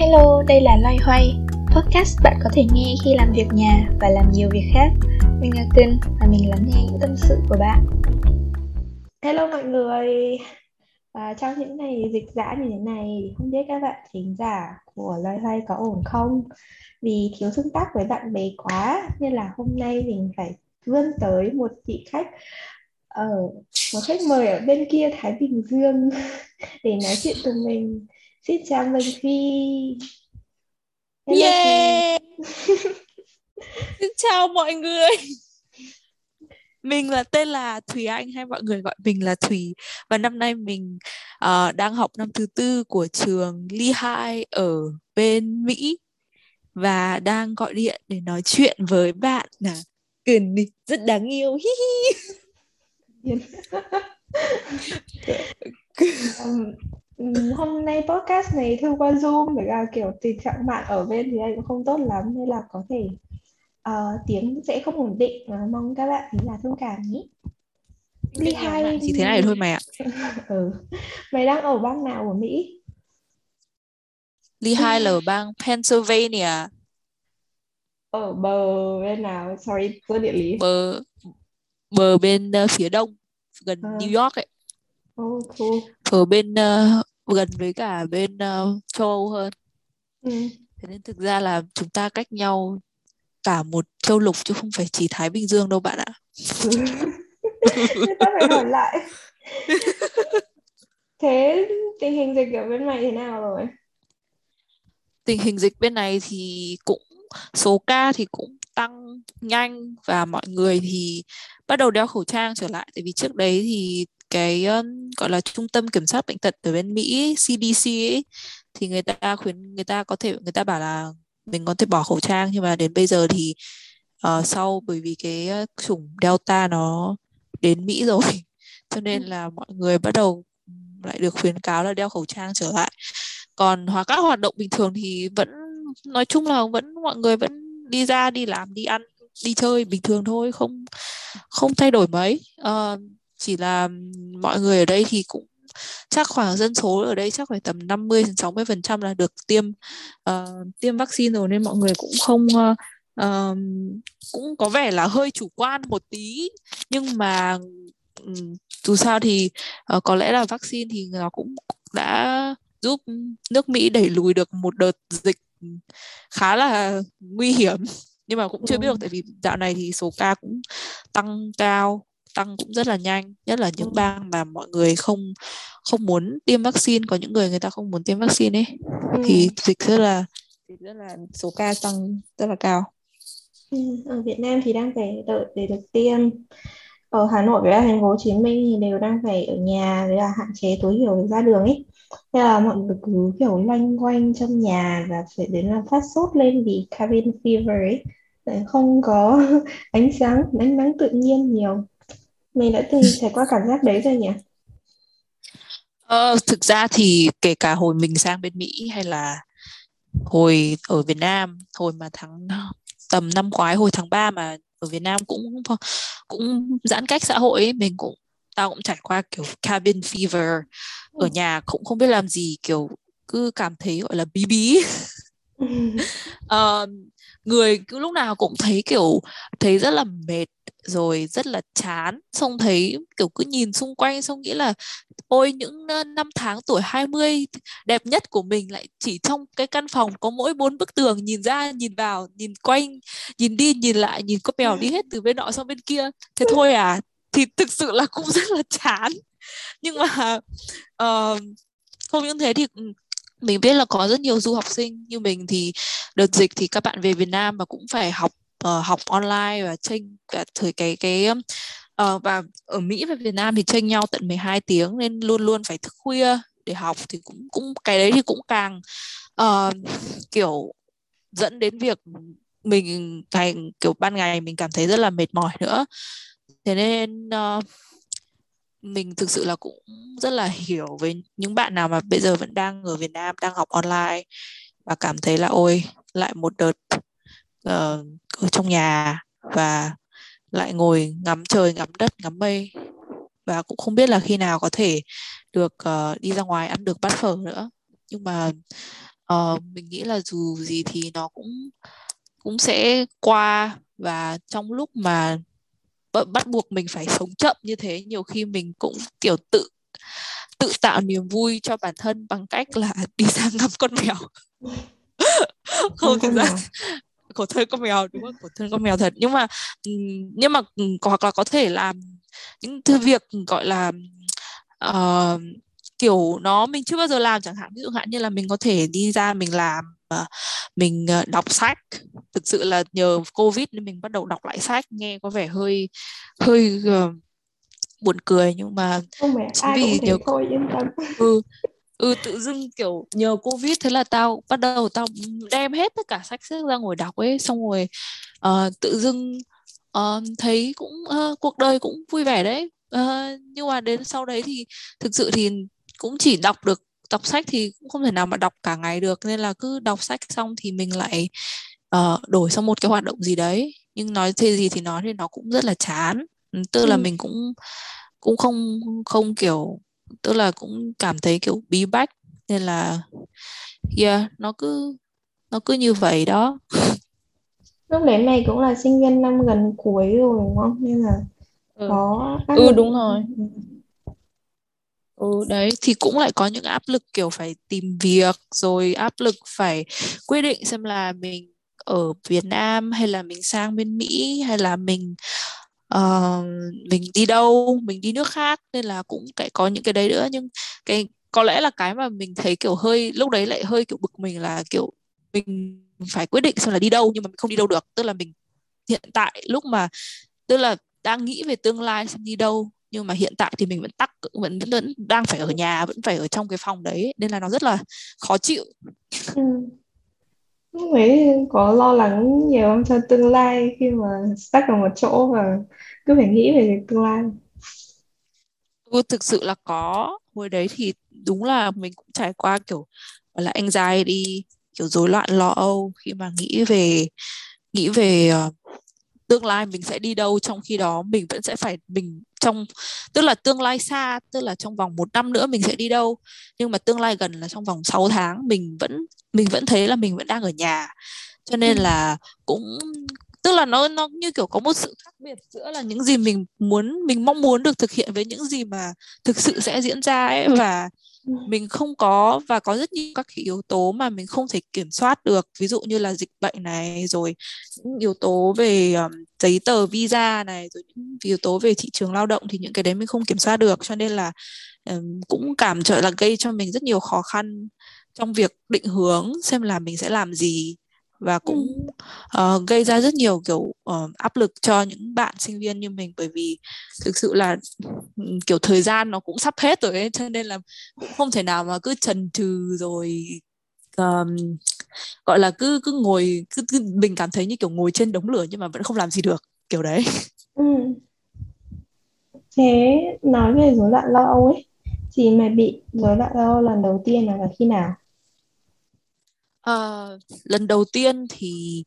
Hello, đây là Loay Hoay, podcast bạn có thể nghe khi làm việc nhà và làm nhiều việc khác. Mình là Kinh và mình lắng nghe những tâm sự của bạn. Hello mọi người, à, trong những ngày dịch giã như thế này không biết các bạn thính giả của Loay Hoay có ổn không? Vì thiếu tương tác với bạn bè quá nên là hôm nay mình phải vươn tới một vị khách ở một khách mời ở bên kia Thái Bình Dương để nói chuyện cùng mình Xin chào Vân Phi. Hello yeah. Xin chào mọi người. Mình là tên là Thùy Anh hay mọi người gọi mình là Thùy và năm nay mình uh, đang học năm thứ tư của trường Lehigh ở bên Mỹ và đang gọi điện để nói chuyện với bạn là Cần rất đáng yêu. Hi hi. um, hôm nay podcast này thông qua Zoom bởi là kiểu tình trạng mạng ở bên thì đây cũng không tốt lắm nên là có thể uh, tiếng sẽ không ổn định và mong các bạn thì là thông cảm nhé. Đi hai chỉ thế này thôi mày ạ. ừ. Mày đang ở bang nào của Mỹ? Lehigh là ở bang Pennsylvania. Ở bờ bên nào? Sorry, tôi địa lý. Bờ bờ bên uh, phía đông gần à. New York ấy. Oh, cool. Ở bên uh, gần với cả bên uh, châu Âu hơn. Ừ. Thế nên thực ra là chúng ta cách nhau cả một châu lục chứ không phải chỉ Thái Bình Dương đâu bạn ạ. ta phải hỏi lại. Thế tình hình dịch ở bên này thế nào rồi? Tình hình dịch bên này thì cũng số ca thì cũng tăng nhanh và mọi người thì bắt đầu đeo khẩu trang trở lại tại vì trước đấy thì cái um, gọi là trung tâm kiểm soát bệnh tật ở bên Mỹ CDC ấy thì người ta khuyến người ta có thể người ta bảo là mình có thể bỏ khẩu trang nhưng mà đến bây giờ thì uh, sau bởi vì cái chủng Delta nó đến Mỹ rồi cho nên ừ. là mọi người bắt đầu lại được khuyến cáo là đeo khẩu trang trở lại còn hoặc các hoạt động bình thường thì vẫn nói chung là vẫn mọi người vẫn đi ra đi làm đi ăn đi chơi bình thường thôi không không thay đổi mấy uh, chỉ là mọi người ở đây thì cũng chắc khoảng dân số ở đây chắc phải tầm 50 đến 60 phần trăm là được tiêm uh, tiêm vaccine rồi nên mọi người cũng không uh, uh, cũng có vẻ là hơi chủ quan một tí. Nhưng mà um, dù sao thì uh, có lẽ là vaccine thì nó cũng đã giúp nước Mỹ đẩy lùi được một đợt dịch khá là nguy hiểm. Nhưng mà cũng chưa biết được tại vì dạo này thì số ca cũng tăng cao tăng cũng rất là nhanh nhất là những bang mà mọi người không không muốn tiêm vaccine có những người người ta không muốn tiêm vaccine ấy. Ừ. thì dịch rất là dịch rất là số ca tăng rất là cao. Ừ. ở Việt Nam thì đang phải đợi để được tiêm. Ở Hà Nội với thành phố Hồ Chí Minh thì đều đang phải ở nhà để là hạn chế tối thiểu ra đường ấy. Thế là mọi người cứ kiểu loanh quanh trong nhà và phải đến là phát sốt lên vì cabin fever ấy. Để không có ánh sáng ánh nắng tự nhiên nhiều mình đã từng trải qua cảm giác đấy rồi nhỉ? Ờ, thực ra thì kể cả hồi mình sang bên Mỹ hay là hồi ở Việt Nam hồi mà tháng tầm năm ngoái hồi tháng 3 mà ở Việt Nam cũng cũng giãn cách xã hội ấy, mình cũng tao cũng trải qua kiểu cabin fever ở nhà cũng không biết làm gì kiểu cứ cảm thấy gọi là bí bí. Uh, người cứ lúc nào cũng thấy kiểu thấy rất là mệt rồi rất là chán xong thấy kiểu cứ nhìn xung quanh xong nghĩ là ôi những năm tháng tuổi 20 đẹp nhất của mình lại chỉ trong cái căn phòng có mỗi bốn bức tường nhìn ra nhìn vào nhìn quanh nhìn đi nhìn lại nhìn có mèo đi hết từ bên nọ sang bên kia. Thế thôi à thì thực sự là cũng rất là chán. Nhưng mà uh, không những thế thì ừ, mình biết là có rất nhiều du học sinh như mình thì đợt dịch thì các bạn về Việt Nam và cũng phải học uh, học online và tranh cả thời cái cái uh, và ở Mỹ và Việt Nam thì tranh nhau tận 12 tiếng nên luôn luôn phải thức khuya để học thì cũng cũng cái đấy thì cũng càng uh, kiểu dẫn đến việc mình ngày kiểu ban ngày mình cảm thấy rất là mệt mỏi nữa. Thế nên uh, mình thực sự là cũng rất là hiểu với những bạn nào mà bây giờ vẫn đang ở Việt Nam đang học online và cảm thấy là ôi lại một đợt uh, ở trong nhà và lại ngồi ngắm trời ngắm đất ngắm mây. Và cũng không biết là khi nào có thể được uh, đi ra ngoài ăn được bát phở nữa. Nhưng mà uh, mình nghĩ là dù gì thì nó cũng cũng sẽ qua. Và trong lúc mà bắt buộc mình phải sống chậm như thế nhiều khi mình cũng kiểu tự tự tạo niềm vui cho bản thân bằng cách là đi ra ngắm con mèo. Không thực ra khổ thân con mèo đúng không? Khổ thân con mèo thật. Nhưng mà nhưng mà hoặc là có thể làm những thứ việc gọi là uh, kiểu nó mình chưa bao giờ làm chẳng hạn. Ví dụ hạn như là mình có thể đi ra mình làm uh, mình uh, đọc sách. Thực sự là nhờ covid nên mình bắt đầu đọc lại sách nghe có vẻ hơi hơi uh, buồn cười. Nhưng mà không phải ai vì cũng nhờ thôi yên tâm ừ ừ tự dưng kiểu nhờ covid thế là tao bắt đầu tao đem hết tất cả sách sách ra ngồi đọc ấy. Xong rồi uh, tự dưng uh, thấy cũng uh, cuộc đời cũng vui vẻ đấy. Uh, nhưng mà đến sau đấy thì thực sự thì cũng chỉ đọc được đọc sách thì cũng không thể nào mà đọc cả ngày được. Nên là cứ đọc sách xong thì mình lại uh, đổi sang một cái hoạt động gì đấy. Nhưng nói thế gì thì nói thì nó cũng rất là chán. Tức ừ. là mình cũng cũng không không kiểu tức là cũng cảm thấy kiểu bí bách nên là yeah nó cứ nó cứ như vậy đó. Lúc đấy mày cũng là sinh viên năm gần cuối rồi đúng không? Nên là ừ. có áp ừ đúng rồi. Ừ đấy thì cũng lại có những áp lực kiểu phải tìm việc rồi áp lực phải quyết định xem là mình ở Việt Nam hay là mình sang bên Mỹ hay là mình uh, mình đi đâu mình đi nước khác nên là cũng cái có những cái đấy nữa. Nhưng cái có lẽ là cái mà mình thấy kiểu hơi lúc đấy lại hơi kiểu bực mình là kiểu mình phải quyết định xem là đi đâu nhưng mà mình không đi đâu được. Tức là mình hiện tại lúc mà tức là đang nghĩ về tương lai xem đi đâu nhưng mà hiện tại thì mình vẫn tắc vẫn vẫn đang phải ở nhà vẫn phải ở trong cái phòng đấy nên là nó rất là khó chịu. Ừ lúc ấy có lo lắng nhiều không cho tương lai khi mà stuck ở một chỗ và cứ phải nghĩ về tương lai. Ừ, thực sự là có. Hồi đấy thì đúng là mình cũng trải qua kiểu gọi là anxiety kiểu rối loạn lo âu khi mà nghĩ về nghĩ về uh, tương lai mình sẽ đi đâu trong khi đó mình vẫn sẽ phải mình trong tức là tương lai xa tức là trong vòng một năm nữa mình sẽ đi đâu. Nhưng mà tương lai gần là trong vòng 6 tháng mình vẫn mình vẫn thấy là mình vẫn đang ở nhà. Cho nên là cũng tức là nó nó như kiểu có một sự khác biệt giữa là những gì mình muốn mình mong muốn được thực hiện với những gì mà thực sự sẽ diễn ra ấy. Và ừ mình không có và có rất nhiều các yếu tố mà mình không thể kiểm soát được ví dụ như là dịch bệnh này rồi những yếu tố về um, giấy tờ visa này rồi những yếu tố về thị trường lao động thì những cái đấy mình không kiểm soát được. Cho nên là um, cũng cảm trở là gây cho mình rất nhiều khó khăn trong việc định hướng xem là mình sẽ làm gì và cũng uh, gây ra rất nhiều kiểu uh, áp lực cho những bạn sinh viên như mình. Bởi vì thực sự là kiểu thời gian nó cũng sắp hết rồi ấy cho nên là cũng không thể nào mà cứ trần trừ rồi um, gọi là cứ cứ ngồi cứ, cứ mình cảm thấy như kiểu ngồi trên đống lửa nhưng mà vẫn không làm gì được kiểu đấy. Ừ. thế nói về rối loạn lo âu ấy thì mày bị rối loạn lo âu lần đầu tiên là khi nào Uh, lần đầu tiên thì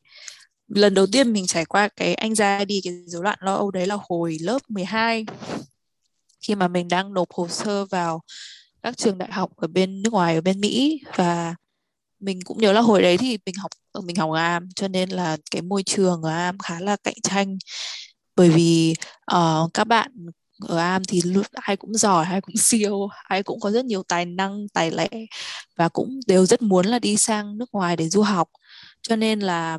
lần đầu tiên mình trải qua cái anh ra đi cái rối loạn lo âu đấy là hồi lớp 12 khi mà mình đang nộp hồ sơ vào các trường đại học ở bên nước ngoài ở bên Mỹ và mình cũng nhớ là hồi đấy thì mình học ở mình học ở Am cho nên là cái môi trường ở Am khá là cạnh tranh. Bởi vì uh, các bạn ở am thì ai cũng giỏi ai cũng siêu ai cũng có rất nhiều tài năng tài lẻ và cũng đều rất muốn là đi sang nước ngoài để du học cho nên là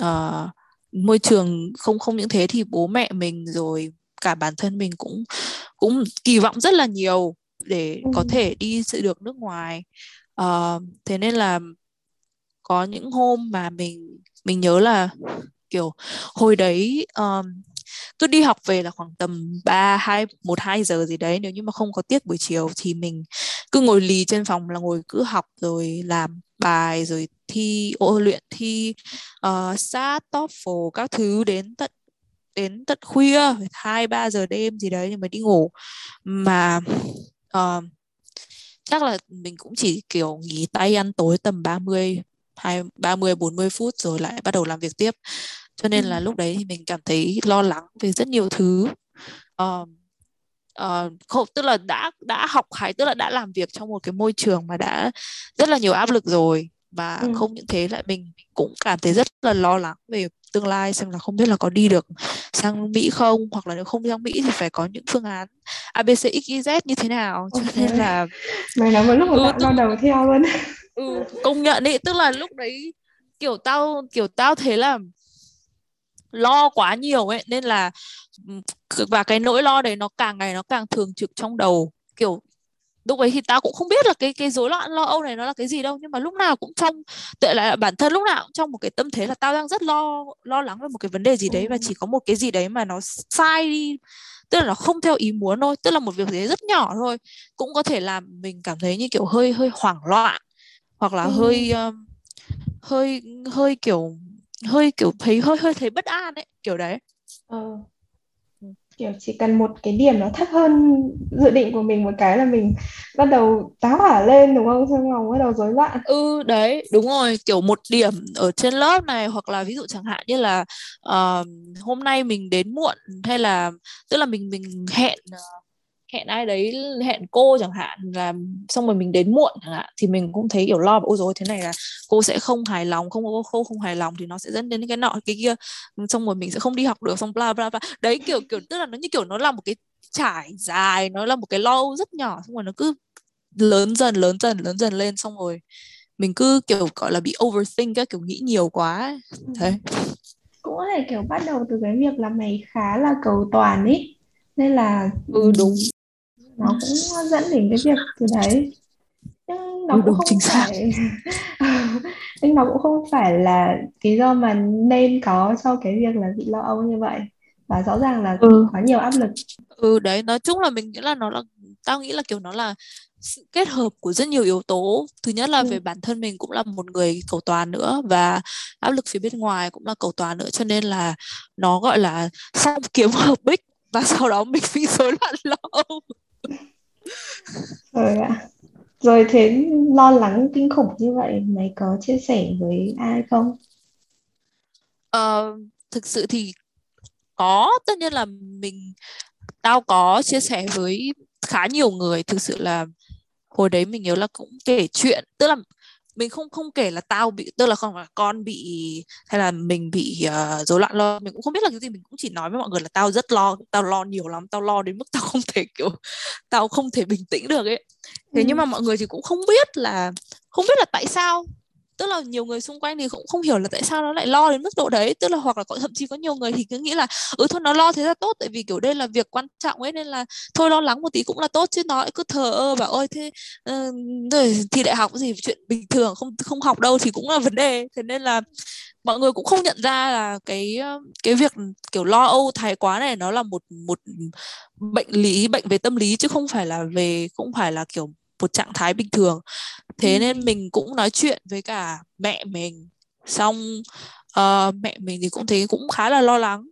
uh, môi trường không không những thế thì bố mẹ mình rồi cả bản thân mình cũng cũng kỳ vọng rất là nhiều để có ừ. thể đi sự được nước ngoài uh, thế nên là có những hôm mà mình mình nhớ là kiểu hồi đấy um, tôi đi học về là khoảng tầm 3, 2, 1, 2 giờ gì đấy Nếu như mà không có tiết buổi chiều thì mình cứ ngồi lì trên phòng là ngồi cứ học rồi làm bài rồi thi ô luyện thi uh, sát TOEFL các thứ đến tận đến tận khuya hai ba giờ đêm gì đấy nhưng mà đi ngủ. Mà uh, chắc là mình cũng chỉ kiểu nghỉ tay ăn tối tầm 30 hai 30 40 phút rồi lại bắt đầu làm việc tiếp cho nên là lúc đấy thì mình cảm thấy lo lắng về rất nhiều thứ. Uh, uh, không tức là đã đã học hay tức là đã làm việc trong một cái môi trường mà đã rất là nhiều áp lực rồi. Mà ừ. không những thế lại mình cũng cảm thấy rất là lo lắng về tương lai xem là không biết là có đi được sang Mỹ không hoặc là nếu không sang Mỹ thì phải có những phương án ABC XYZ như thế nào. Cho okay. nên là mày nói một lúc ừ, tức... đầu theo luôn. Ừ, công nhận ý tức là lúc đấy kiểu tao kiểu tao thấy là lo quá nhiều ấy nên là và cái nỗi lo đấy nó càng ngày nó càng thường trực trong đầu. Kiểu lúc ấy thì tao cũng không biết là cái cái rối loạn lo âu này nó là cái gì đâu nhưng mà lúc nào cũng trong tệ lại bản thân lúc nào cũng trong một cái tâm thế là tao đang rất lo lo lắng về một cái vấn đề gì đấy và chỉ có một cái gì đấy mà nó sai đi. Tức là nó không theo ý muốn thôi tức là một việc gì rất nhỏ thôi. Cũng có thể làm mình cảm thấy như kiểu hơi hơi hoảng loạn hoặc là ừ. hơi hơi hơi kiểu hơi kiểu thấy hơi hơi thấy bất an ấy kiểu đấy. Ờ. Kiểu chỉ cần một cái điểm nó thấp hơn dự định của mình một cái là mình bắt đầu táo hỏa lên đúng không? Xong lòng bắt đầu rối loạn. Ừ đấy đúng rồi. Kiểu một điểm ở trên lớp này hoặc là ví dụ chẳng hạn như là uh, hôm nay mình đến muộn hay là tức là mình mình hẹn uh, hẹn ai đấy hẹn cô chẳng hạn là xong rồi mình đến muộn chẳng hạn thì mình cũng thấy kiểu lo ôi rồi thế này là cô sẽ không hài lòng không cô không, không hài lòng thì nó sẽ dẫn đến cái nọ cái kia. Xong rồi mình sẽ không đi học được xong bla bla bla. Đấy kiểu kiểu tức là nó như kiểu nó là một cái trải dài nó là một cái lo rất nhỏ xong rồi nó cứ lớn dần lớn dần lớn dần lên xong rồi mình cứ kiểu gọi là bị overthink các kiểu nghĩ nhiều quá thế. Cũng có thể kiểu bắt đầu từ cái việc là mày khá là cầu toàn ấy nên là ừ đúng nó cũng dẫn đến cái việc từ đấy. Nhưng nó ừ, cũng không chính phải nhưng nó cũng không phải là lý do mà nên có cho cái việc là bị lo âu như vậy. Và rõ ràng là ừ. có nhiều áp lực. Ừ đấy nói chung là mình nghĩ là nó là tao nghĩ là kiểu nó là sự kết hợp của rất nhiều yếu tố. Thứ nhất là ừ. về bản thân mình cũng là một người cầu toàn nữa và áp lực phía bên ngoài cũng là cầu toàn nữa cho nên là nó gọi là song kiếm hợp bích và sau đó mình bị rối loạn lo âu rồi ạ. Rồi thế lo lắng kinh khủng như vậy mày có chia sẻ với ai không? Ờ, thực sự thì có tất nhiên là mình tao có chia sẻ với khá nhiều người. Thực sự là hồi đấy mình nhớ là cũng kể chuyện tức là mình không không kể là tao bị tức là không phải con bị hay là mình bị uh, rối loạn lo mình cũng không biết là cái gì mình cũng chỉ nói với mọi người là tao rất lo tao lo nhiều lắm tao lo đến mức tao không thể kiểu tao không thể bình tĩnh được ấy thế ừ. nhưng mà mọi người thì cũng không biết là không biết là tại sao tức là nhiều người xung quanh thì cũng không hiểu là tại sao nó lại lo đến mức độ đấy. Tức là hoặc là có thậm chí có nhiều người thì cứ nghĩ là ừ thôi nó lo thế là tốt tại vì kiểu đây là việc quan trọng ấy nên là thôi lo lắng một tí cũng là tốt chứ nó cứ thờ ơ bảo ơi thế uh, rồi đại học gì chuyện bình thường không không học đâu thì cũng là vấn đề. Thế nên là mọi người cũng không nhận ra là cái ờ, cái việc kiểu lo âu thái quá này nó là một một bệnh lý bệnh về tâm lý chứ không phải là về cũng phải là kiểu một trạng thái bình thường. Thế ừ. nên mình cũng nói chuyện với cả mẹ mình. Xong uh, mẹ mình thì cũng thấy cũng khá là lo lắng.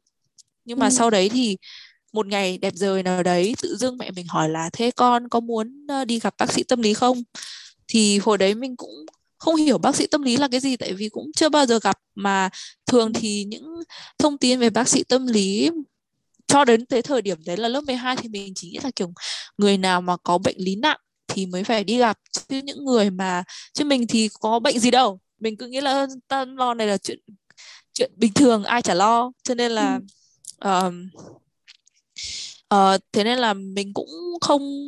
Nhưng mà ừ. sau đấy thì một ngày đẹp trời nào đấy tự dưng mẹ mình hỏi là thế con có muốn uh, đi gặp bác sĩ tâm lý không? Thì hồi đấy mình cũng không hiểu bác sĩ tâm lý là cái gì tại vì cũng chưa bao giờ gặp. Mà thường thì những thông tin về bác sĩ tâm lý cho đến tới thời điểm đấy là lớp 12 thì mình chỉ nghĩ là kiểu người nào mà có bệnh lý nặng thì mới phải đi gặp. Chứ những người mà chứ mình thì có bệnh gì đâu. Mình cứ nghĩ là ta lo này là chuyện chuyện bình thường ai chả lo. Cho nên là uh, uh, thế nên là mình cũng không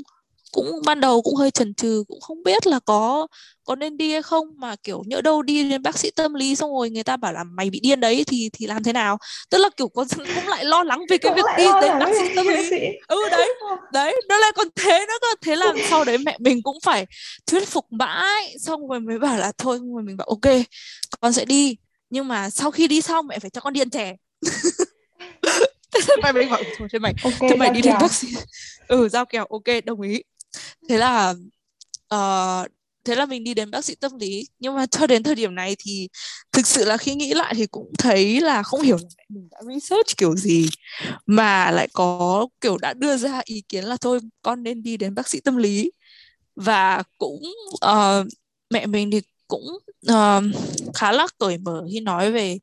cũng ban đầu cũng hơi chần chừ cũng không biết là có có nên đi hay không mà kiểu nhỡ đâu đi đến bác sĩ tâm lý xong rồi người ta bảo là mày bị điên đấy thì thì làm thế nào? Tức là kiểu có cũng lại lo lắng về cái việc đi đến bác sĩ tâm lý. ừ đấy đấy nó lại còn thế nữa cơ thế là sau đấy mẹ mình cũng phải thuyết phục mãi xong rồi mới bảo là thôi rồi mình bảo ok con sẽ đi nhưng mà sau khi đi xong mẹ phải cho con đi ăn chè mẹ mình bảo thôi thế mày okay, thế mày đi đến bác sĩ. Ừ giao kèo ok đồng ý thế là uh, thế là mình đi đến bác sĩ tâm lý. Nhưng mà cho đến thời điểm này thì thực sự là khi nghĩ lại thì cũng thấy là không hiểu là mình đã research kiểu gì mà lại có kiểu đã đưa ra ý kiến là thôi con nên đi đến bác sĩ tâm lý. Và cũng uh, mẹ mình thì cũng uh, khá là cởi mở khi nói về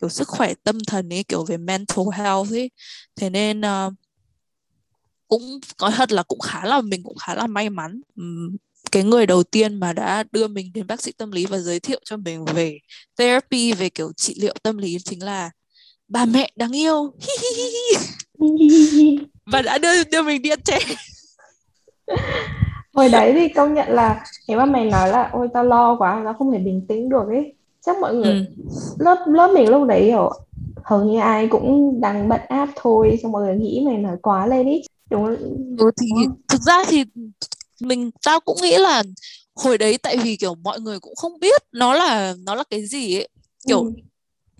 kiểu sức khỏe tâm thần ấy kiểu về mental health ấy. Thế nên uh, cũng có thật là cũng khá là mình cũng khá là may mắn. Cái người đầu tiên mà đã đưa mình đến bác sĩ tâm lý và giới thiệu cho mình về therapy về kiểu trị liệu tâm lý chính là bà mẹ đáng yêu. Và đã đưa đưa mình đi ăn chè. Hồi đấy thì công nhận là nếu mà mày nói là ôi tao lo quá tao không thể bình tĩnh được ấy chắc mọi người ừ. lớp lớp mình lúc đấy hiểu hầu như ai cũng đang bận áp thôi xong mọi người nghĩ mày nói quá lên ý đúng ừ, thì thực ra thì mình tao cũng nghĩ là hồi đấy tại vì kiểu mọi người cũng không biết nó là nó là cái gì ấy. Kiểu ừ.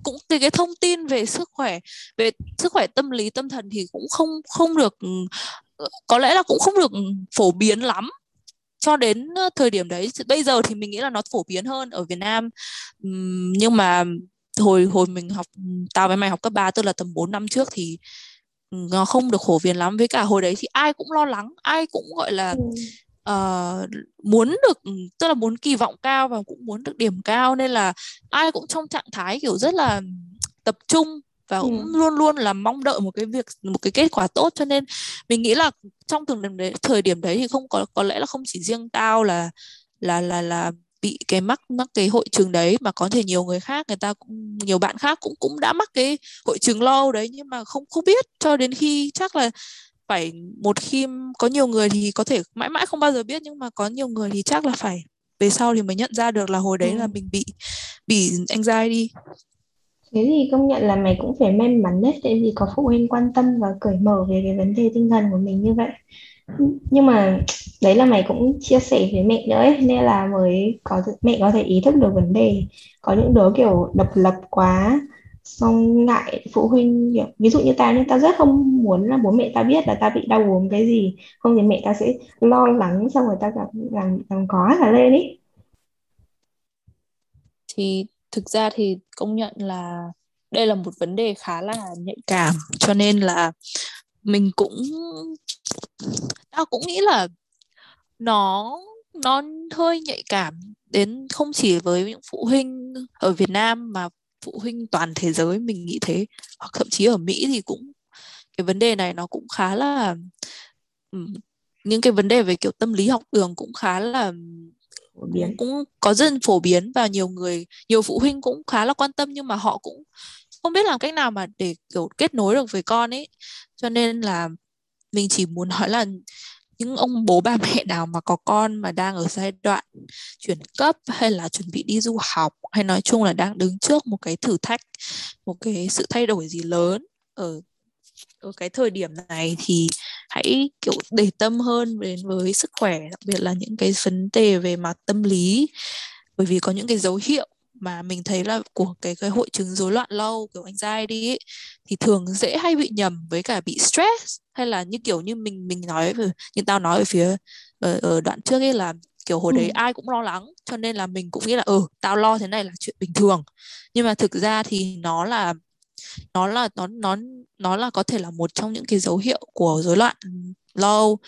cũng cái cái thông tin về sức khỏe về sức khỏe tâm lý tâm thần thì cũng không không được có lẽ là cũng không được phổ biến lắm. Cho đến thời điểm đấy bây giờ thì mình nghĩ là nó phổ biến hơn ở Việt Nam. Nhưng mà hồi hồi mình học tao với mày học cấp 3 tức là tầm 4 năm trước thì nó không được phổ biến lắm với cả hồi đấy thì ai cũng lo lắng ai cũng gọi là ừ. uh, muốn được tức là muốn kỳ vọng cao và cũng muốn được điểm cao nên là ai cũng trong trạng thái kiểu rất là tập trung và cũng ừ. luôn luôn là mong đợi một cái việc một cái kết quả tốt cho nên mình nghĩ là trong thời điểm đấy thời điểm đấy thì không có có lẽ là không chỉ riêng tao là là là là bị cái mắc mắc cái hội chứng đấy mà có thể nhiều người khác người ta cũng nhiều bạn khác cũng cũng đã mắc cái hội chứng lâu đấy nhưng mà không không biết cho đến khi chắc là phải một khi có nhiều người thì có thể mãi mãi không bao giờ biết nhưng mà có nhiều người thì chắc là phải về sau thì mới nhận ra được là hồi đấy ừ. là mình bị bị anxiety Thế thì công nhận là mày cũng phải may mắn đấy, tại vì có phụ huynh quan tâm và cởi mở về cái vấn đề tinh thần của mình như vậy. Nhưng mà đấy là mày cũng chia sẻ với mẹ nữa ấy, nên là mới có mẹ có thể ý thức được vấn đề. Có những đứa kiểu độc lập quá, xong ngại phụ huynh kiểu, ví dụ như tao nhưng tao rất không muốn là bố mẹ tao biết là tao bị đau ốm cái gì, không thì mẹ tao sẽ lo lắng xong rồi tao làm làm làm quá là lên ý. Thì thực ra thì công nhận là đây là một vấn đề khá là nhạy cảm cho nên là mình cũng tao cũng nghĩ là nó nó hơi nhạy cảm đến không chỉ với những phụ huynh ở Việt Nam mà phụ huynh toàn thế giới mình nghĩ thế. Hoặc thậm chí ở Mỹ thì cũng cái vấn đề này nó cũng khá là những cái vấn đề về kiểu tâm lý học đường cũng khá là phổ biến. cũng có rất phổ biến và nhiều người nhiều phụ huynh cũng khá là quan tâm nhưng mà họ cũng không biết làm cách nào mà để, kiểu, kết nối được với con ấy. Cho nên là mình chỉ muốn nói là những ông bố ba mẹ nào mà có con mà đang ở giai đoạn chuyển cấp hay là chuẩn bị đi du học hay nói chung là đang đứng trước một cái thử thách, một cái sự thay đổi gì lớn ở ở cái thời điểm này thì hãy, kiểu, để tâm hơn đến với sức khỏe, đặc biệt là những cái vấn đề về mặt tâm lý. Bởi vì có những cái dấu hiệu mà mình thấy là của cái cái hội chứng rối loạn lâu kiểu anxiety ấy, thì thường dễ hay bị nhầm với cả bị stress. Hay là như kiểu như mình mình nói như tao nói ở phía ở, ở đoạn trước ấy là kiểu hồi ừ. đấy ai cũng lo lắng cho nên là mình cũng nghĩ là ừ tao lo thế này là chuyện bình thường. Nhưng mà thực ra thì nó là nó là nó nó nó là có thể là một trong những cái dấu hiệu của rối loạn lâu.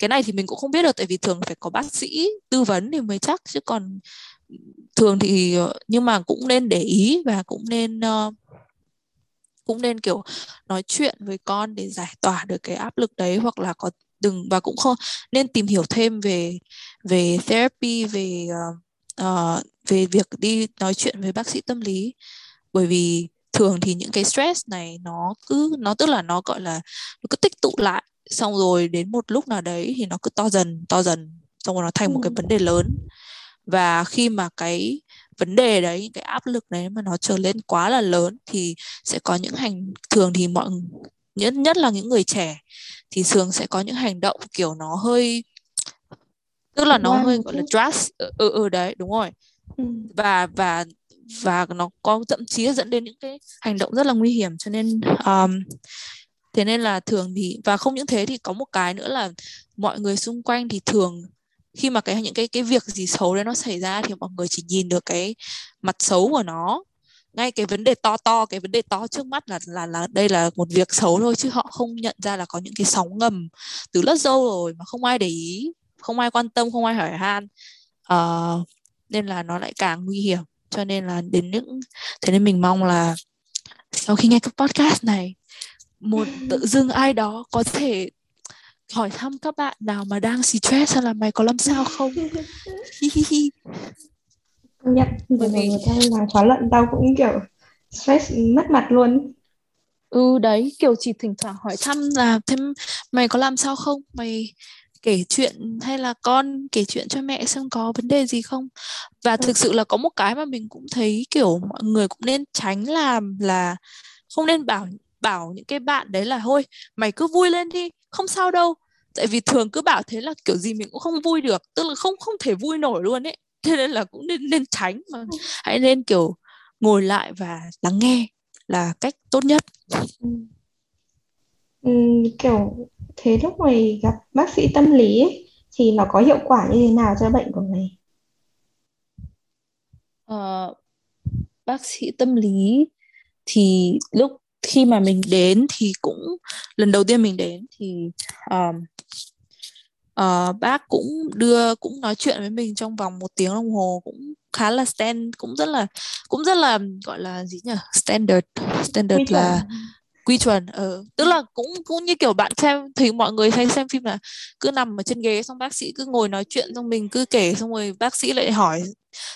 Cái này thì mình cũng không biết được tại vì thường phải có bác sĩ tư vấn thì mới chắc chứ còn thường thì nhưng mà cũng nên để ý và cũng nên uh, cũng nên kiểu nói chuyện với con để giải tỏa được cái áp lực đấy hoặc là có đừng và cũng không nên tìm hiểu thêm về về therapy về uh, uh, về việc đi nói chuyện với bác sĩ tâm lý. Bởi vì thường thì những cái stress này nó cứ nó tức là nó gọi là nó cứ tích tụ lại xong rồi đến một lúc nào đấy thì nó cứ to dần to dần xong rồi nó thành một cái vấn đề lớn và khi mà cái vấn đề đấy cái áp lực đấy mà nó trở lên quá là lớn thì sẽ có những hành thường thì mọi nhất nhất là những người trẻ thì thường sẽ có những hành động kiểu nó hơi tức là nó hơi gọi là dress ừ, ừ ừ đấy đúng rồi ừ. và và và nó có thậm chí dẫn đến những cái hành động rất là nguy hiểm cho nên um, thế nên là thường thì và không những thế thì có một cái nữa là mọi người xung quanh thì thường khi mà cái những cái cái việc gì xấu đấy nó xảy ra thì mọi người chỉ nhìn được cái mặt xấu của nó. Ngay cái vấn đề to to cái vấn đề to trước mắt là là là đây là một việc xấu thôi chứ họ không nhận ra là có những cái sóng ngầm từ rất lâu rồi mà không ai để ý không ai quan tâm không ai hỏi han. Uh, nên là nó lại càng nguy hiểm. Cho nên là đến những thế nên mình mong là sau khi nghe cái podcast này một tự dưng ai đó có thể hỏi thăm các bạn nào mà đang stress hay là mày có làm sao không? Hi hi hi nhận người ta làm khóa luận tao cũng kiểu stress mất mặt luôn. Ừ đấy kiểu chỉ thỉnh thoảng hỏi thăm là thêm mày có làm sao không? Mày kể chuyện hay là con kể chuyện cho mẹ xem có vấn đề gì không? Và thực sự là có một cái mà mình cũng thấy kiểu mọi người cũng nên tránh làm là không nên bảo bảo những cái bạn đấy là thôi mày cứ vui lên đi không sao đâu. Tại vì thường cứ bảo thế là kiểu gì mình cũng không vui được tức là không không thể vui nổi luôn ấy. Thế nên là cũng nên nên tránh mà hãy nên kiểu ngồi lại và lắng nghe là cách tốt nhất. Ừ. Ừ, kiểu thế lúc mày gặp bác sĩ tâm lý ấy, thì nó có hiệu quả như thế nào cho bệnh của mày? Ờ, bác sĩ tâm lý thì lúc khi mà mình đến thì cũng lần đầu tiên mình đến thì um, uh, bác cũng đưa cũng nói chuyện với mình trong vòng một tiếng đồng hồ cũng khá là stand cũng rất là cũng rất là gọi là gì nhỉ? Standard standard là quy chuẩn ờ. Tức là cũng cũng như kiểu bạn xem thì mọi người hay xem phim là cứ nằm ở trên ghế xong bác sĩ cứ ngồi nói chuyện xong mình cứ kể xong rồi bác sĩ lại hỏi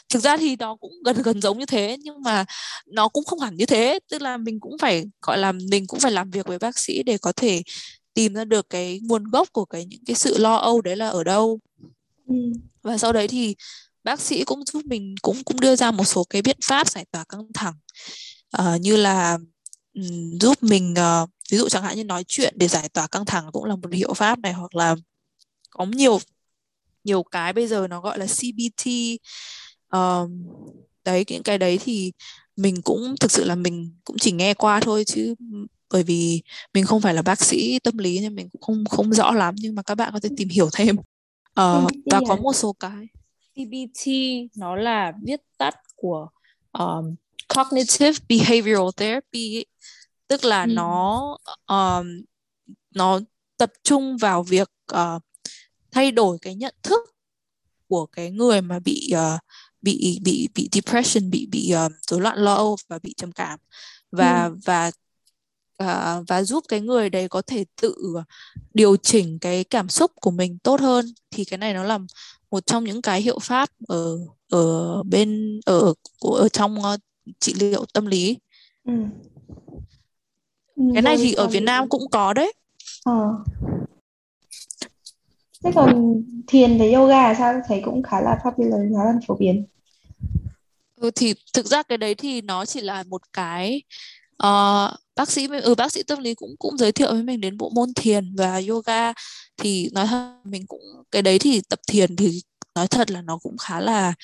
thực ra thì nó cũng gần gần giống như thế nhưng mà nó cũng không hẳn như thế tức là mình cũng phải gọi là mình cũng phải làm việc với bác sĩ để có thể tìm ra được cái nguồn gốc của cái những cái sự lo âu đấy là ở đâu ừ. và sau đấy thì bác sĩ cũng giúp mình cũng cũng đưa ra một số cái biện pháp giải tỏa căng thẳng uh, như là um, giúp mình uh, ví dụ chẳng hạn như nói chuyện để giải tỏa căng thẳng cũng là một hiệu pháp này hoặc là có nhiều nhiều cái bây giờ nó gọi là CBT uh, đấy những cái đấy thì mình cũng thực sự là mình cũng chỉ nghe qua thôi chứ bởi vì mình không phải là bác sĩ tâm lý nên mình cũng không không rõ lắm nhưng mà các bạn có thể tìm hiểu thêm uh, và có một số cái CBT nó là viết tắt của um, cognitive behavioral therapy tức là ừ. nó um, nó tập trung vào việc uh, thay đổi cái nhận thức của cái người mà bị uh, bị bị bị depression bị bị uh, rối loạn lo âu và bị trầm cảm và ừ. và uh, và giúp cái người đấy có thể tự điều chỉnh cái cảm xúc của mình tốt hơn thì cái này nó là một trong những cái hiệu pháp ở ở bên ở của ở trong uh, trị liệu tâm lý ừ. cái này thì ở Việt Nam cũng có đấy ờ thế còn thiền với yoga sao? Thấy cũng khá là popular khá là phổ biến. Ừ, thì thực ra cái đấy thì nó chỉ là một cái uh, bác sĩ ừ bác sĩ tâm lý cũng cũng giới thiệu với mình đến bộ môn thiền và yoga. Thì nói thật mình cũng cái đấy thì tập thiền thì nói thật là nó cũng khá là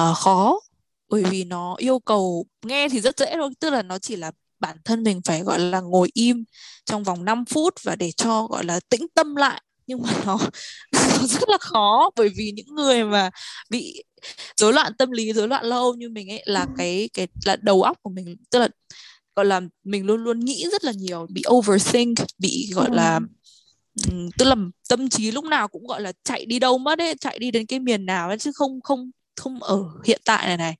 uh, khó. Bởi vì nó yêu cầu nghe thì rất dễ thôi. Tức là nó chỉ là bản thân mình phải gọi là ngồi im trong vòng 5 phút và để cho gọi là tĩnh tâm lại nhưng mà nó, nó rất là khó bởi vì những người mà bị rối loạn tâm lý rối loạn lâu như mình ấy là cái cái là đầu óc của mình tức là gọi là mình luôn luôn nghĩ rất là nhiều bị overthink bị gọi ừ. là tức là tâm trí lúc nào cũng gọi là chạy đi đâu mất ấy chạy đi đến cái miền nào ấy chứ không không không ở hiện tại này này.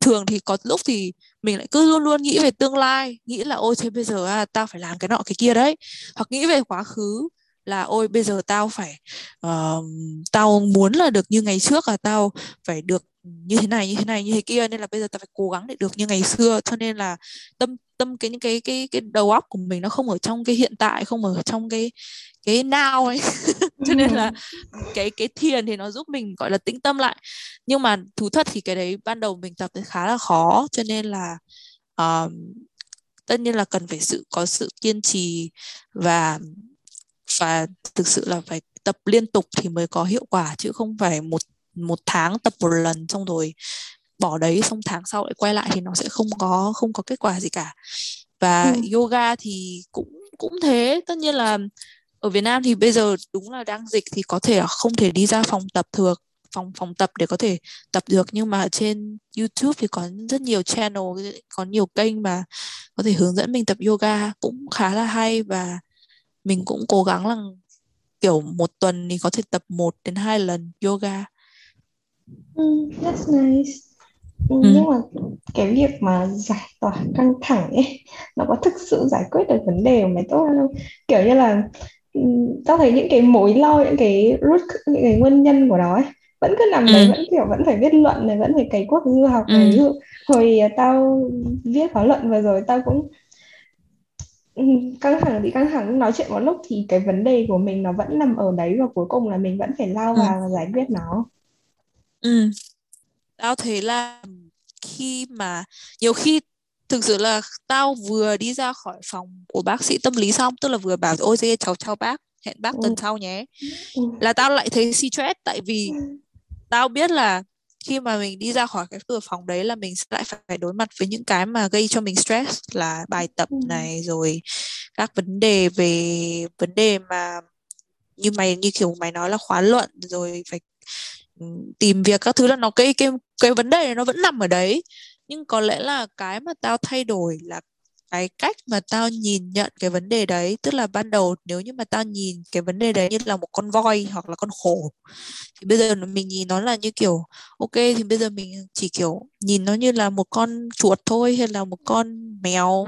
Thường thì có lúc thì mình lại cứ luôn luôn nghĩ về tương lai nghĩ là ôi thế bây giờ à, tao phải làm cái nọ cái kia đấy. Hoặc nghĩ về quá khứ là ôi bây giờ tao phải uh, tao muốn là được như ngày trước là tao phải được như thế này như thế này như thế kia nên là bây giờ tao phải cố gắng để được như ngày xưa. Cho nên là tâm tâm cái những cái cái cái đầu óc của mình nó không ở trong cái hiện tại không ở trong cái cái now ấy. Cho nên là cái cái thiền thì nó giúp mình gọi là tĩnh tâm lại. Nhưng mà thú thật thì cái đấy ban đầu mình tập thì khá là khó cho nên là uh, tất nhiên là cần phải sự có sự kiên trì và và thực sự là phải tập liên tục thì mới có hiệu quả chứ không phải một một tháng tập một lần xong rồi bỏ đấy xong tháng sau lại quay lại thì nó sẽ không có không có kết quả gì cả. Và ừ. yoga thì cũng cũng thế. Tất nhiên là ở Việt Nam thì bây giờ đúng là đang dịch thì có thể là không thể đi ra phòng tập được phòng phòng tập để có thể tập được. Nhưng mà trên YouTube thì có rất nhiều channel có nhiều kênh mà có thể hướng dẫn mình tập yoga cũng khá là hay và mình cũng cố gắng là kiểu một tuần thì có thể tập một đến hai lần yoga. Mm, that's nice. Ừ. Nhưng mà cái việc mà giải tỏa căng thẳng ấy nó có thực sự giải quyết được vấn đề của mày tốt không? Kiểu như là tao thấy những cái mối lo những cái root những cái nguyên nhân của nó ấy vẫn cứ nằm đấy ừ vẫn kiểu vẫn phải viết luận này vẫn phải cày cuốc du học này ừ hồi tao viết khóa luận vừa rồi tao cũng ừ, căng thẳng bị căng thẳng nói chuyện một lúc thì cái vấn đề của mình nó vẫn nằm ở đấy và cuối cùng là mình vẫn phải lao ừ. vào và giải quyết nó. Ừ. Tao thấy là khi mà nhiều khi thực sự là tao vừa đi ra khỏi phòng của bác sĩ tâm lý xong tức là vừa bảo ôi dê cháu chào bác hẹn bác ừ. tuần sau nhé. Ừ. là tao lại thấy stress tại vì tao biết là khi mà mình đi ra khỏi cái cửa phòng đấy là mình sẽ lại phải đối mặt với những cái mà gây cho mình stress là bài tập Ừ. này rồi các vấn đề về vấn đề mà như mày như kiểu mày nói là khóa luận rồi phải ừ, tìm việc các thứ là nó cái cái cái vấn đề này nó vẫn nằm ở đấy nhưng có lẽ là cái mà tao thay đổi là cái cách mà tao nhìn nhận cái vấn đề đấy. Tức là ban đầu nếu như mà tao nhìn cái vấn đề đấy như là một con voi hoặc là con hổ thì bây giờ mình nhìn nó là như kiểu ok thì bây giờ mình chỉ kiểu nhìn nó như là một con chuột thôi hay là một con mèo.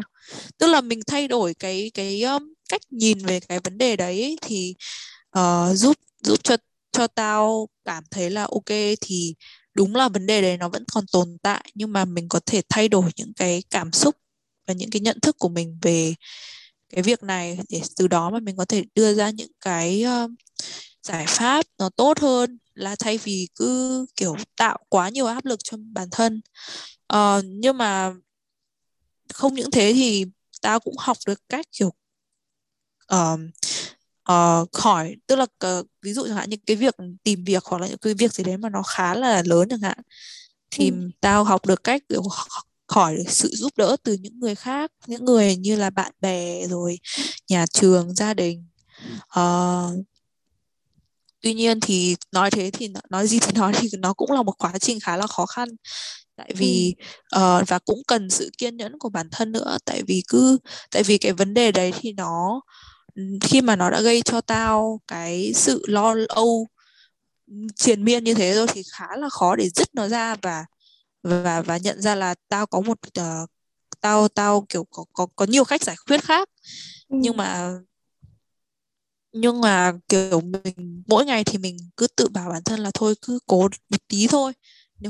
Tức là mình thay đổi cái cái um, cách nhìn về cái vấn đề đấy thì uh, giúp giúp cho cho tao cảm thấy là ok thì đúng là vấn đề đấy nó vẫn còn tồn tại nhưng mà mình có thể thay đổi những cái cảm xúc và những cái nhận thức của mình về cái việc này để từ đó mà mình có thể đưa ra những cái um, giải pháp nó tốt hơn là thay vì cứ kiểu tạo quá nhiều áp lực cho bản thân Ờ, nhưng mà không những thế thì tao cũng học được cách kiểu ờ, ờ, khỏi tức là ờ, ví dụ chẳng hạn như cái việc tìm việc hoặc là những cái việc gì đấy mà nó khá là lớn chẳng hạn Ừ. thì tao học được cách kiểu khỏi sự giúp đỡ từ những người khác những người như là bạn bè rồi nhà trường gia đình Ờ, tuy nhiên thì nói thế thì nó- nói gì thì nói thì nó cũng là một quá trình khá là khó khăn tại Ừ. vì ờ, và cũng cần sự kiên nhẫn của bản thân nữa tại vì cứ tại vì cái vấn đề đấy thì nó khi mà nó đã gây cho tao cái sự lo âu triền miên như thế rồi thì khá là khó để dứt nó ra và và và nhận ra là tao có một ờ, tao tao kiểu có có có nhiều cách giải quyết khác. Ừ. nhưng mà nhưng mà kiểu mình mỗi ngày thì mình cứ tự bảo bản thân là thôi cứ cố một tí thôi.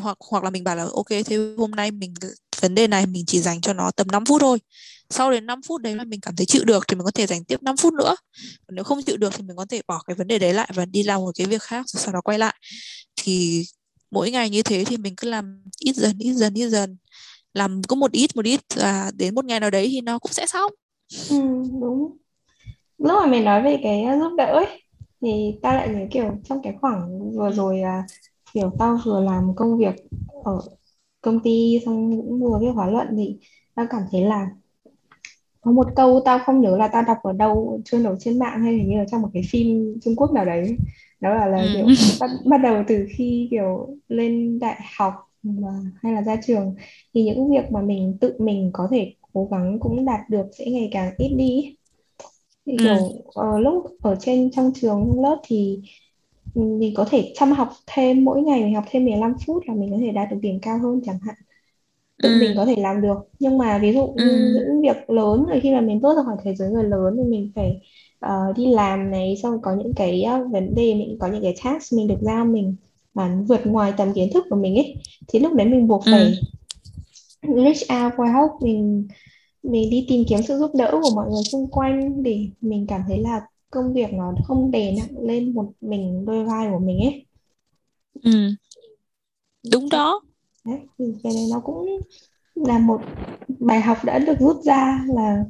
Hoặc hoặc là mình bảo là ok thế hôm nay mình vấn đề này mình chỉ dành cho nó tầm 5 phút thôi. Sau đến 5 phút đấy mà mình cảm thấy chịu được thì mình có thể dành tiếp 5 phút nữa. Nếu không chịu được thì mình có thể bỏ cái vấn đề đấy lại và đi làm một cái việc khác rồi sau đó quay lại. Thì mỗi ngày như thế thì mình cứ làm ít dần ít dần ít dần. Làm cứ một ít một ít và đến một ngày nào đấy thì nó cũng sẽ xong. Ừ, đúng. Lúc mà mình nói về cái giúp đỡ ấy thì tao lại nhớ kiểu trong cái khoảng vừa ừ. rồi à, kiểu tao vừa làm công việc ở công ty xong cũng vừa viết khóa luận thì tao cảm thấy là có một câu tao không nhớ là tao đọc ở đâu trôi nổi trên mạng hay hình như là trong một cái phim Trung Quốc nào đấy đó là là kiểu ừ bắt, bắt đầu từ khi kiểu lên đại học mà hay là ra trường thì những việc mà mình tự mình có thể cố gắng cũng đạt được sẽ ngày càng ít đi. Thì ừ. kiểu ờ, lúc ở trên trong trường trong lớp thì ừ, mình có thể chăm học thêm mỗi ngày mình học thêm 15 phút là mình có thể đạt được điểm cao hơn chẳng hạn. Tự mình ừ có thể làm được. Nhưng mà ví dụ ừ. những việc lớn rồi khi mà mình bước ra khỏi thế giới người lớn thì mình phải ờ, đi làm này xong có những cái uh, vấn đề mình có những cái task mình được giao mình mà vượt ngoài tầm kiến thức của mình ấy thì lúc đấy mình buộc ừ. phải reach out for help mình mình đi tìm kiếm sự giúp đỡ của mọi người xung quanh để mình cảm thấy là công việc nó không đè nặng lên một mình đôi vai của mình ấy. Ừ. Đúng đó. Đấy thì cái này nó cũng là một bài học đã được rút ra là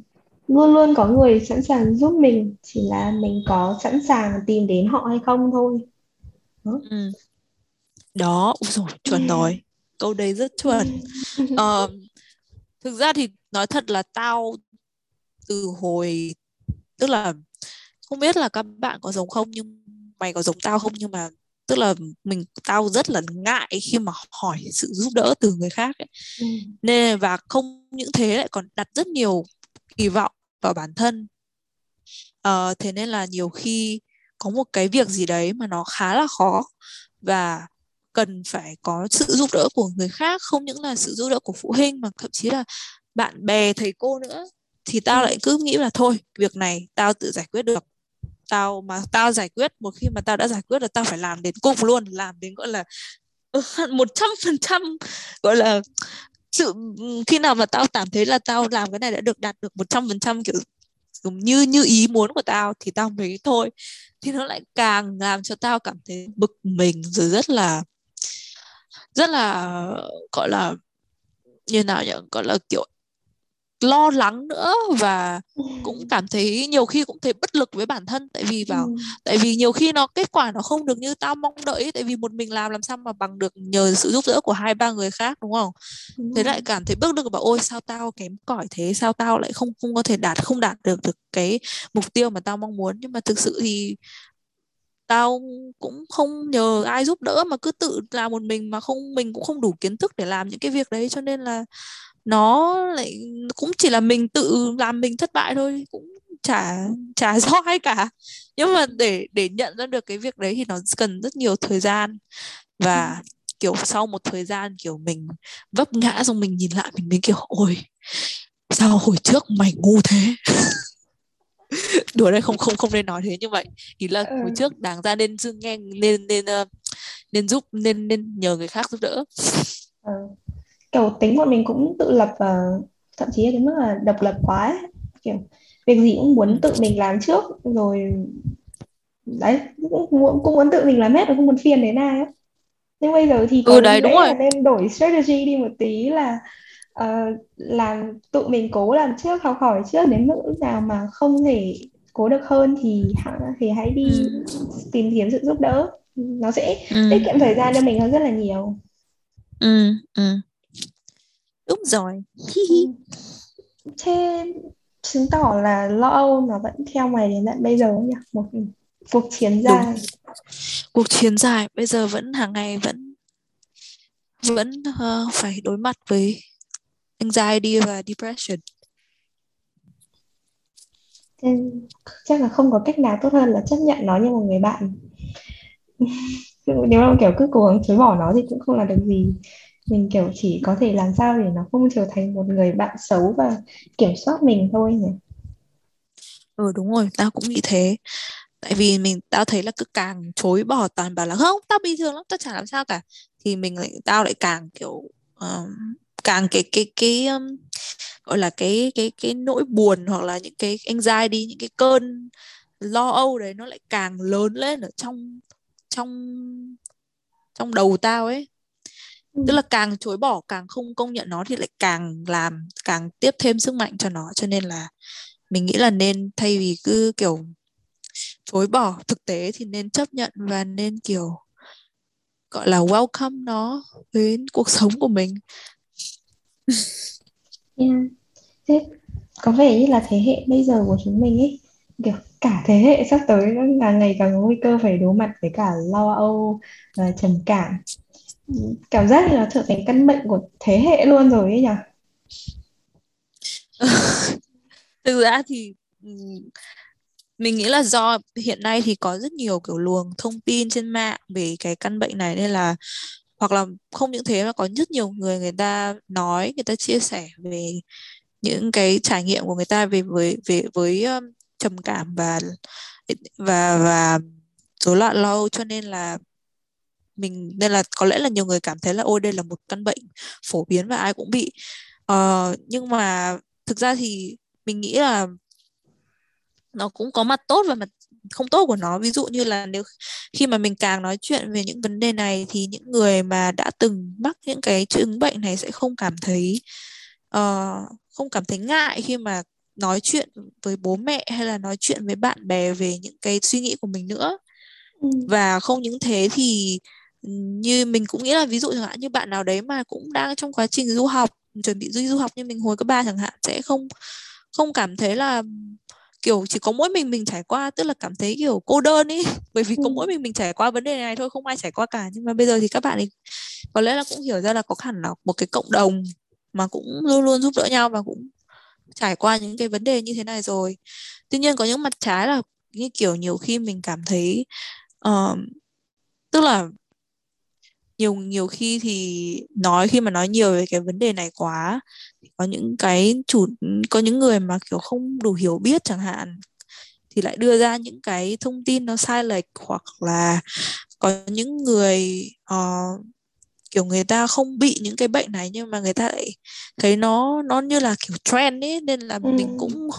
luôn luôn có người sẵn sàng giúp mình chỉ là mình có sẵn sàng tìm đến họ hay không thôi đó. ừ đó ui dồi, chuẩn rồi câu đấy rất chuẩn Ờ, thực ra thì nói thật là tao từ hồi tức là không biết là các bạn có giống không nhưng mày có giống tao không nhưng mà tức là mình tao rất là ngại khi mà hỏi sự giúp đỡ từ người khác ấy. ừ. nên và không những thế lại còn đặt rất nhiều kỳ vọng vào bản thân Ờ, thế nên là nhiều khi có một cái việc gì đấy mà nó khá là khó và cần phải có sự giúp đỡ của người khác không những là sự giúp đỡ của phụ huynh mà thậm chí là bạn bè thầy cô nữa thì Ừ. tao lại cứ nghĩ là thôi việc này tao tự giải quyết được tao mà tao giải quyết một khi mà tao đã giải quyết là tao phải làm đến cùng luôn làm đến gọi là một trăm phần trăm gọi là sự khi nào mà tao cảm thấy là tao làm cái này đã được đạt được một trăm phần trăm, kiểu như như ý muốn của tao thì tao mới thôi. Thì nó lại càng làm cho tao cảm thấy bực mình rồi rất là rất là, gọi là, như nào nhỉ? Gọi là, kiểu lo lắng nữa và cũng ừ. cảm thấy nhiều khi cũng thấy bất lực với bản thân. Tại vì vào ừ. tại vì nhiều khi nó kết quả nó không được như tao mong đợi tại vì một mình làm làm sao mà bằng được nhờ sự giúp đỡ của hai ba người khác đúng không? Đúng thế lại cảm thấy bất lực và ôi sao tao kém cỏi thế? Sao tao lại không không có thể đạt không đạt được được cái mục tiêu mà tao mong muốn? Nhưng mà thực sự thì tao cũng không nhờ ai giúp đỡ mà cứ tự làm một mình mà không mình cũng không đủ kiến thức để làm những cái việc đấy. Cho nên là nó lại cũng chỉ là mình tự làm mình thất bại thôi cũng chả chả do ai cả. Nhưng mà để để nhận ra được cái việc đấy thì nó cần rất nhiều thời gian. Và kiểu sau một thời gian kiểu mình vấp ngã xong mình nhìn lại mình mới kiểu ôi sao hồi trước mày ngu thế? Đùa đây không không không nên nói thế như vậy. Ý là hồi ừ. trước đáng ra nên dưng nghe nên nên uh, nên giúp nên nên nhờ người khác giúp đỡ. Ừ kiểu tính bọn mình cũng tự lập và thậm chí đến mức là độc lập quá ấy. kiểu việc gì cũng muốn tự mình làm trước rồi đấy cũng muốn cũng muốn tự mình làm hết và không muốn phiền đến ai ấy. nhưng bây giờ thì ừ, đấy, đúng rồi. nên đổi strategy đi một tí là uh, làm tự mình cố làm trước học hỏi trước đến mức nào mà không thể cố được hơn thì thì hãy đi ừ. tìm kiếm sự giúp đỡ nó sẽ ừ. tiết kiệm thời gian cho mình hơn rất là nhiều ừ ừ đúng rồi. Ừ. thế chứng tỏ là lo âu nó vẫn theo mày đến tận bây giờ nhỉ? Một cuộc chiến dài. Đúng. cuộc chiến dài bây giờ vẫn hàng ngày vẫn vẫn uh, phải đối mặt với anxiety và depression. Thế chắc là không có cách nào tốt hơn là chấp nhận nó như một người bạn. Nếu mà kiểu cứ cố gắng chối bỏ nó thì cũng không làm được gì mình kiểu chỉ có thể làm sao để nó không trở thành một người bạn xấu và kiểm soát mình thôi nhỉ? Ừ đúng rồi tao cũng nghĩ thế. Tại vì mình tao thấy là cứ càng chối bỏ toàn bảo là không tao bình thường lắm tao chả làm sao cả. Thì mình lại tao lại càng kiểu um, càng cái cái cái um, gọi là cái cái cái nỗi buồn hoặc là những cái anxiety những cái cơn lo âu đấy nó lại càng lớn lên ở trong trong trong đầu tao ấy tức là càng chối bỏ càng không công nhận nó thì lại càng làm càng tiếp thêm sức mạnh cho nó. Cho nên là mình nghĩ là nên thay vì cứ kiểu chối bỏ thực tế thì nên chấp nhận và nên kiểu gọi là welcome nó đến cuộc sống của mình. Yeah. thế có vẻ như là thế hệ bây giờ của chúng mình ấy kiểu cả thế hệ sắp tới là ngày càng có nguy cơ phải đối mặt với cả lo âu và trầm cảm cảm giác như là trở thành căn bệnh của thế hệ luôn rồi ấy nhỉ? Thực ra thì ừ, mình nghĩ là do hiện nay thì có rất nhiều kiểu luồng thông tin trên mạng về cái căn bệnh này nên là hoặc là không những thế mà có rất nhiều người người ta nói người ta chia sẻ về những cái trải nghiệm của người ta về với về với um, trầm cảm và và và rối loạn lo cho nên là mình nên là có lẽ là nhiều người cảm thấy là ôi đây là một căn bệnh phổ biến và ai cũng bị. Uh, nhưng mà thực ra thì mình nghĩ là nó cũng có mặt tốt và mặt không tốt của nó. Ví dụ như là nếu khi mà mình càng nói chuyện về những vấn đề này thì những người mà đã từng mắc những cái chứng bệnh này sẽ không cảm thấy uh, không cảm thấy ngại khi mà nói chuyện với bố mẹ hay là nói chuyện với bạn bè về những cái suy nghĩ của mình nữa. Ừ. và không những thế thì như mình cũng nghĩ là ví dụ chẳng hạn như bạn nào đấy mà cũng đang trong quá trình du học chuẩn bị đi du học như mình hồi cấp ba chẳng hạn sẽ không không cảm thấy là kiểu chỉ có mỗi mình mình trải qua tức là cảm thấy kiểu cô đơn ý. Bởi vì có ừ. mỗi mình mình trải qua vấn đề này thôi không ai trải qua cả. Nhưng mà bây giờ thì các bạn ấy có lẽ là cũng hiểu ra là có hẳn là một cái cộng đồng mà cũng luôn luôn giúp đỡ nhau và cũng trải qua những cái vấn đề như thế này rồi. Tuy nhiên có những mặt trái là như kiểu nhiều khi mình cảm thấy uh, tức là nhiều nhiều khi thì nói khi mà nói nhiều về cái vấn đề này quá có những cái chủ có những người mà kiểu không đủ hiểu biết chẳng hạn thì lại đưa ra những cái thông tin nó sai lệch hoặc là có những người uh, kiểu người ta không bị những cái bệnh này nhưng mà người ta lại thấy nó nó như là kiểu trend ấy nên là ừ. mình cũng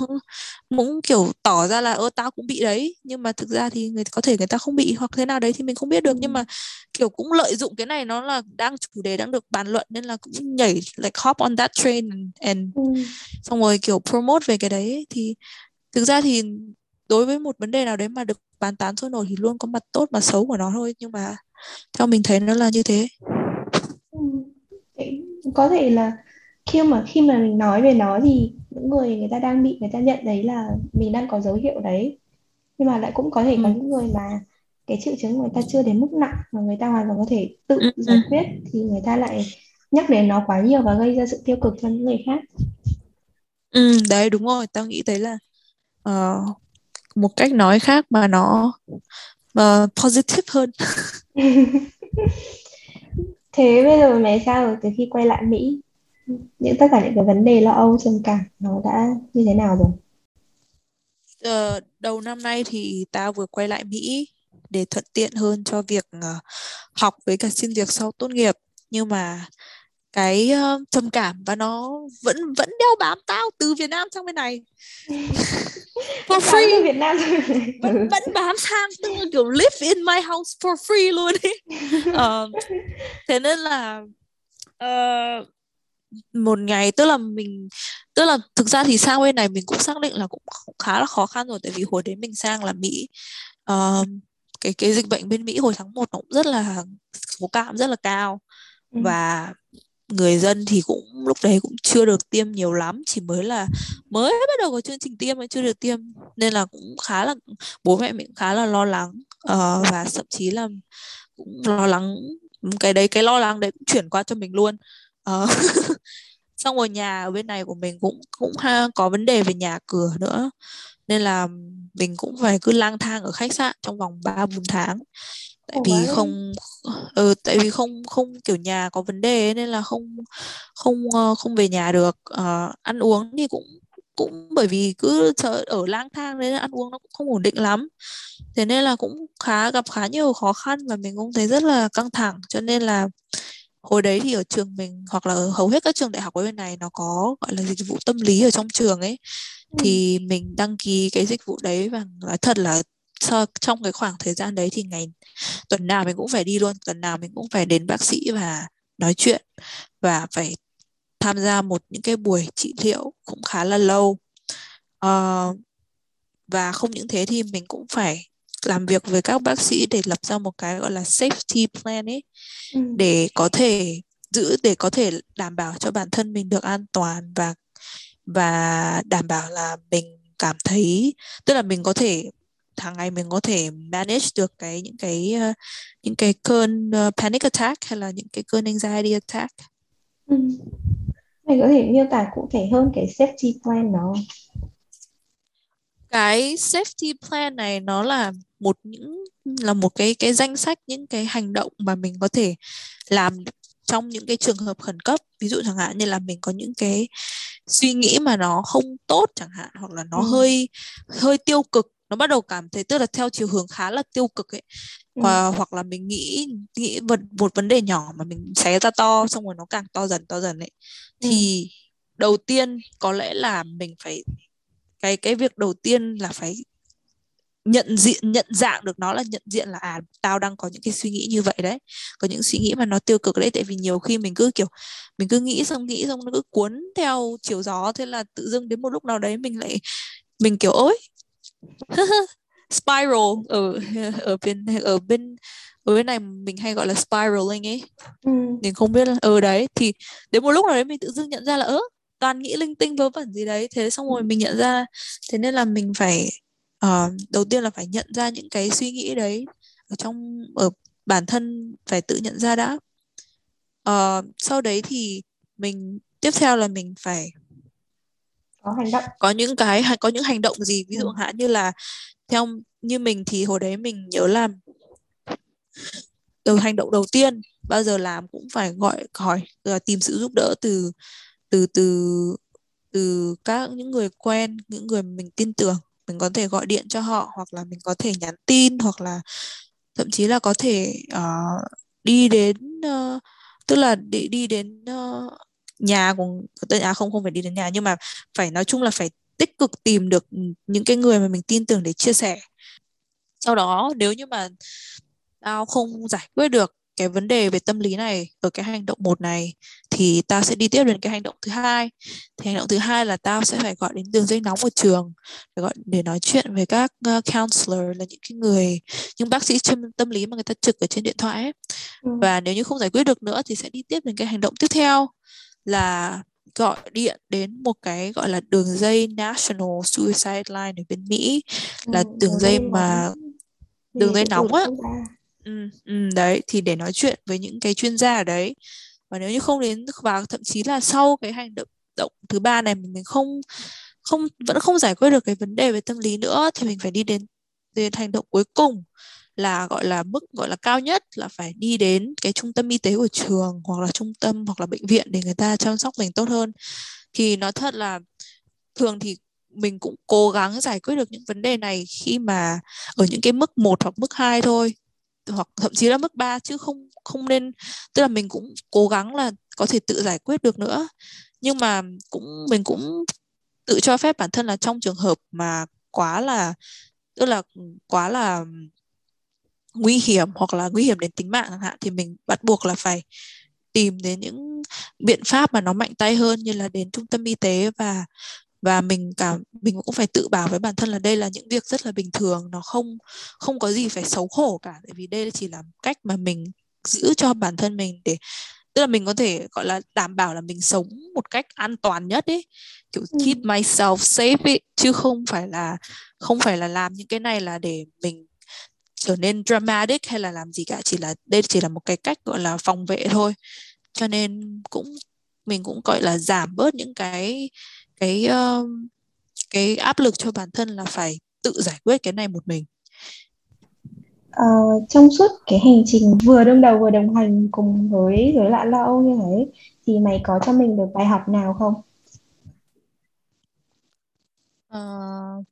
cũng kiểu tỏ ra là ơ tao cũng bị đấy nhưng mà thực ra thì người có thể người ta không bị hoặc thế nào đấy thì mình không biết được ừ. nhưng mà kiểu cũng lợi dụng cái này nó là đang chủ đề đang được bàn luận nên là cũng nhảy like hop on that train and, and ừ. xong rồi kiểu promote về cái đấy thì thực ra thì đối với một vấn đề nào đấy mà được bàn tán sôi nổi thì luôn có mặt tốt và xấu của nó thôi nhưng mà theo mình thấy nó là như thế có thể là khi mà khi mà mình nói về nó thì những người người ta đang bị người ta nhận đấy là mình đang có dấu hiệu đấy nhưng mà lại cũng có thể có ừ. những người mà cái triệu chứng người ta chưa đến mức nặng mà người ta hoàn toàn có thể tự ừ, ừ. giải quyết thì người ta lại nhắc đến nó quá nhiều và gây ra sự tiêu cực cho những người khác ừ đấy đúng rồi tao nghĩ đấy là uh, một cách nói khác mà nó uh, positive hơn thế bây giờ mẹ sao rồi từ khi quay lại Mỹ những tất cả những cái vấn đề lo âu trầm cảm nó đã như thế nào rồi? Ờ, đầu năm nay thì tao vừa quay lại Mỹ để thuận tiện hơn cho việc ờ, học với cả xin việc sau tốt nghiệp. Nhưng mà cái uh, trầm cảm và nó vẫn vẫn đeo bám tao từ Việt Nam sang bên này. For free. Việt Nam vẫn, vẫn bám sang tức là kiểu live in my house for free luôn ấy uh, thế nên là uh, một ngày tức là mình tức là thực ra thì sang bên này mình cũng xác định là cũng khá là khó khăn rồi tại vì hồi đấy mình sang là Mỹ uh, cái cái dịch bệnh bên Mỹ hồi tháng 1 nó cũng rất là số ca rất là cao. Ừ. và người dân thì cũng lúc đấy cũng chưa được tiêm nhiều lắm chỉ mới là mới bắt đầu có chương trình tiêm mà chưa được tiêm. Nên là cũng khá là bố mẹ mình khá là lo lắng uh, và thậm chí là cũng lo lắng cái đấy cái lo lắng đấy cũng chuyển qua cho mình luôn. Uh, xong rồi nhà ở bên này của mình cũng cũng ha, có vấn đề về nhà cửa nữa. Nên là mình cũng phải cứ lang thang ở khách sạn trong vòng 3 4 tháng tại vì không ừ, tại vì không không kiểu nhà có vấn đề ấy, nên là không không ờ, không về nhà được. Uh, ăn uống thì cũng cũng bởi vì cứ ở lang thang nên ăn uống nó cũng không ổn định lắm. Thế nên là cũng khá gặp khá nhiều khó khăn và mình cũng thấy rất là căng thẳng. Cho nên là hồi đấy thì ở trường mình hoặc là ở hầu hết các trường đại học ở bên này nó có gọi là dịch vụ tâm lý ở trong trường ấy. Ừ. thì mình đăng ký cái dịch vụ đấy và nói thật là sau trong cái khoảng thời gian đấy thì ngày tuần nào mình cũng phải đi luôn tuần nào mình cũng phải đến bác sĩ và nói chuyện và phải tham gia một những cái buổi trị liệu cũng khá là lâu uh, và không những thế thì mình cũng phải làm việc với các bác sĩ để lập ra một cái gọi là safety plan ấy ừ. để có thể giữ để có thể đảm bảo cho bản thân mình được an toàn và và đảm bảo là mình cảm thấy tức là mình có thể hàng ngày mình có thể manage được cái những cái uh, những cái cơn uh, panic attack hay là những cái cơn anxiety attack. Ừ. Mày có thể miêu tả cụ thể hơn cái safety plan đó Cái safety plan này nó là một những là một cái cái danh sách những cái hành động mà mình có thể làm trong những cái trường hợp khẩn cấp ví dụ chẳng hạn như là mình có những cái suy nghĩ mà nó không tốt chẳng hạn hoặc là nó ừ. hơi hơi tiêu cực nó bắt đầu cảm thấy tức là theo chiều hướng khá là tiêu cực ấy ừ. hoặc, hoặc là mình nghĩ nghĩ một, một vấn đề nhỏ mà mình xé ra to xong rồi nó càng to dần to dần ấy ừ. thì đầu tiên có lẽ là mình phải cái cái việc đầu tiên là phải nhận diện nhận dạng được nó là nhận diện là à tao đang có những cái suy nghĩ như vậy đấy có những suy nghĩ mà nó tiêu cực đấy tại vì nhiều khi mình cứ kiểu mình cứ nghĩ xong nghĩ xong nó cứ cuốn theo chiều gió thế là tự dưng đến một lúc nào đấy mình lại mình kiểu ôi spiral. Ở ở bên ở bên ở bên này mình hay gọi là spiraling ấy. Ừ. mình không biết là ở ừ, đấy thì đến một lúc nào đấy mình tự dưng nhận ra là ớ toàn nghĩ linh tinh vớ vẩn gì đấy. Thế xong rồi mình nhận ra thế nên là mình phải uh, đầu tiên là phải nhận ra những cái suy nghĩ đấy ở trong ở bản thân phải tự nhận ra đã. Uh, sau đấy thì mình tiếp theo là mình phải có hành động có những cái có những hành động gì ví dụ ừ. hạn như là theo như mình thì hồi đấy mình nhớ là từ hành động đầu tiên bao giờ làm cũng phải gọi hỏi là tìm sự giúp đỡ từ từ từ từ các những người quen những người mình tin tưởng mình có thể gọi điện cho họ hoặc là mình có thể nhắn tin hoặc là thậm chí là có thể uh, đi đến uh, tức là đi đi đến uh, nhà của à không không phải đi đến nhà nhưng mà phải nói chung là phải tích cực tìm được những cái người mà mình tin tưởng để chia sẻ sau đó nếu như mà tao không giải quyết được cái vấn đề về tâm lý này ở cái hành động một này thì tao sẽ đi tiếp đến cái hành động thứ hai thì hành động thứ hai là tao sẽ phải gọi đến đường dây nóng của trường để gọi để nói chuyện với các uh, counselor là những cái người những bác sĩ tâm, tâm lý mà người ta trực ở trên điện thoại ấy. Ừ. và nếu như không giải quyết được nữa thì sẽ đi tiếp đến cái hành động tiếp theo là gọi điện đến một cái gọi là đường dây National Suicide Line ở bên Mỹ. Là ừ, đường dây mà đường dây nóng á. ừ, ừ, đấy thì để nói chuyện với những cái chuyên gia ở đấy. Và nếu như không đến và thậm chí là sau cái hành động động thứ ba này mình không không vẫn không giải quyết được cái vấn đề về tâm lý nữa thì mình phải đi đến đến hành động cuối cùng là, gọi là, mức, gọi là, cao nhất là phải đi đến cái trung tâm y tế của trường hoặc là trung tâm hoặc là bệnh viện để người ta chăm sóc mình tốt hơn. Thì nói thật là thường thì mình cũng cố gắng giải quyết được những vấn đề này khi mà ở những cái mức 1 hoặc mức 2 thôi, hoặc thậm chí là mức 3 chứ không không nên, tức là mình cũng cố gắng là có thể tự giải quyết được nữa. Nhưng mà cũng, mình cũng tự cho phép bản thân là trong trường hợp mà quá là, tức là quá là nguy hiểm hoặc là nguy hiểm đến tính mạng chẳng hạn thì mình bắt buộc là phải tìm đến những biện pháp mà nó mạnh tay hơn như là đến trung tâm y tế và và mình cảm mình cũng phải tự bảo với bản thân là đây là những việc rất là bình thường nó không không có gì phải xấu hổ cả tại vì đây chỉ là cách mà mình giữ cho bản thân mình để tức là mình có thể gọi là đảm bảo là mình sống một cách an toàn nhất ấy kiểu ừ. keep myself safe ấy chứ không phải là không phải là làm những cái này là để mình trở nên dramatic hay là làm gì cả chỉ là đây chỉ là một cái cách gọi là phòng vệ thôi cho nên cũng mình cũng gọi là giảm bớt những cái cái uh, cái áp lực cho bản thân là phải tự giải quyết cái này một mình uh, trong suốt cái hành trình vừa đương đầu vừa đồng hành cùng với rối loạn lo âu như thế thì mày có cho mình được bài học nào không? Uh,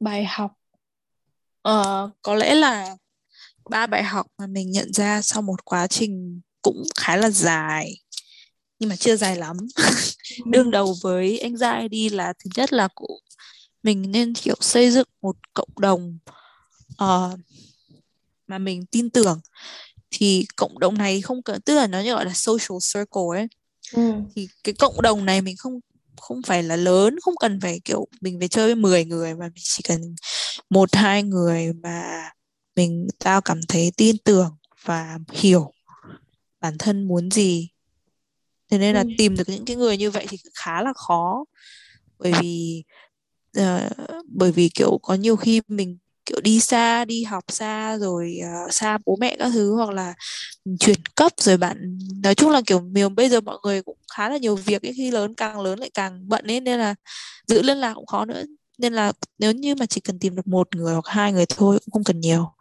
bài học uh, có lẽ là ba bài học mà mình nhận ra sau một quá trình cũng khá là dài nhưng mà chưa dài lắm. Đương đầu với anxiety là thứ nhất là cũng mình nên kiểu xây dựng một cộng đồng uh, mà mình tin tưởng. Thì cộng đồng này không cần tức là nó gọi là social circle ấy. Ừ. thì cái cộng đồng này mình không không phải là lớn không cần phải kiểu mình phải chơi với 10 người mà mình chỉ cần một hai người mà mình tao cảm thấy tin tưởng và hiểu bản thân muốn gì. Thế nên là ừ. tìm được những cái người như vậy thì khá là khó. Bởi vì uh, bởi vì kiểu có nhiều khi mình kiểu đi xa đi học xa rồi uh, xa bố mẹ các thứ hoặc là chuyển cấp rồi bạn nói chung là kiểu mình bây giờ mọi người cũng khá là nhiều việc ấy khi lớn càng lớn lại càng bận ấy nên là giữ liên lạc cũng khó nữa nên là nếu như mà chỉ cần tìm được một người hoặc hai người thôi cũng không cần nhiều.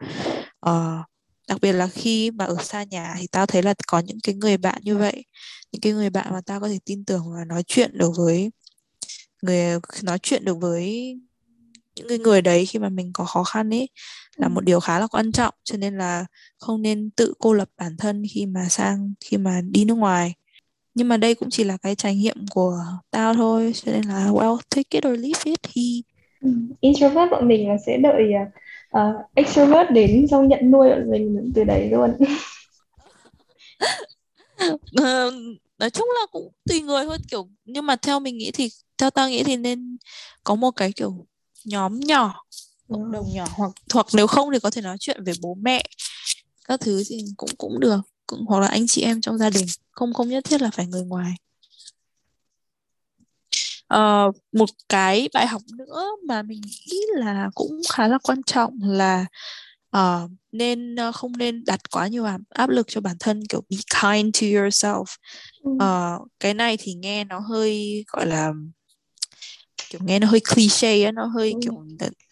Uh, đặc biệt là khi mà ở xa nhà thì tao thấy là có những cái người bạn như vậy. Những cái người bạn mà tao có thể tin tưởng và nói chuyện được với người nói chuyện được với những cái người đấy khi mà mình có khó khăn ấy là một điều khá là quan trọng. Cho nên là không nên tự cô lập bản thân khi mà sang khi mà đi nước ngoài. Nhưng mà đây cũng chỉ là cái trải nghiệm của tao thôi. Cho nên là well take it or leave it. Ừ, Ừ, introvert bọn mình là sẽ đợi uh, extrovert đến xong nhận nuôi bọn mình từ đấy luôn. Uh, nói chung là cũng tùy người thôi kiểu nhưng mà theo mình nghĩ thì theo tao nghĩ thì nên có một cái kiểu nhóm nhỏ cộng đồng nhỏ hoặc hoặc nếu không thì có thể nói chuyện về bố mẹ các thứ thì cũng cũng được cũng hoặc là anh chị em trong gia đình không không nhất thiết là phải người ngoài uh, một cái bài học nữa mà mình nghĩ là cũng khá là quan trọng là uh, nên uh, không nên đặt quá nhiều áp lực cho bản thân kiểu be kind to yourself. Uh, cái này thì nghe nó hơi gọi là kiểu nghe nó hơi cliché á nó hơi ừ. kiểu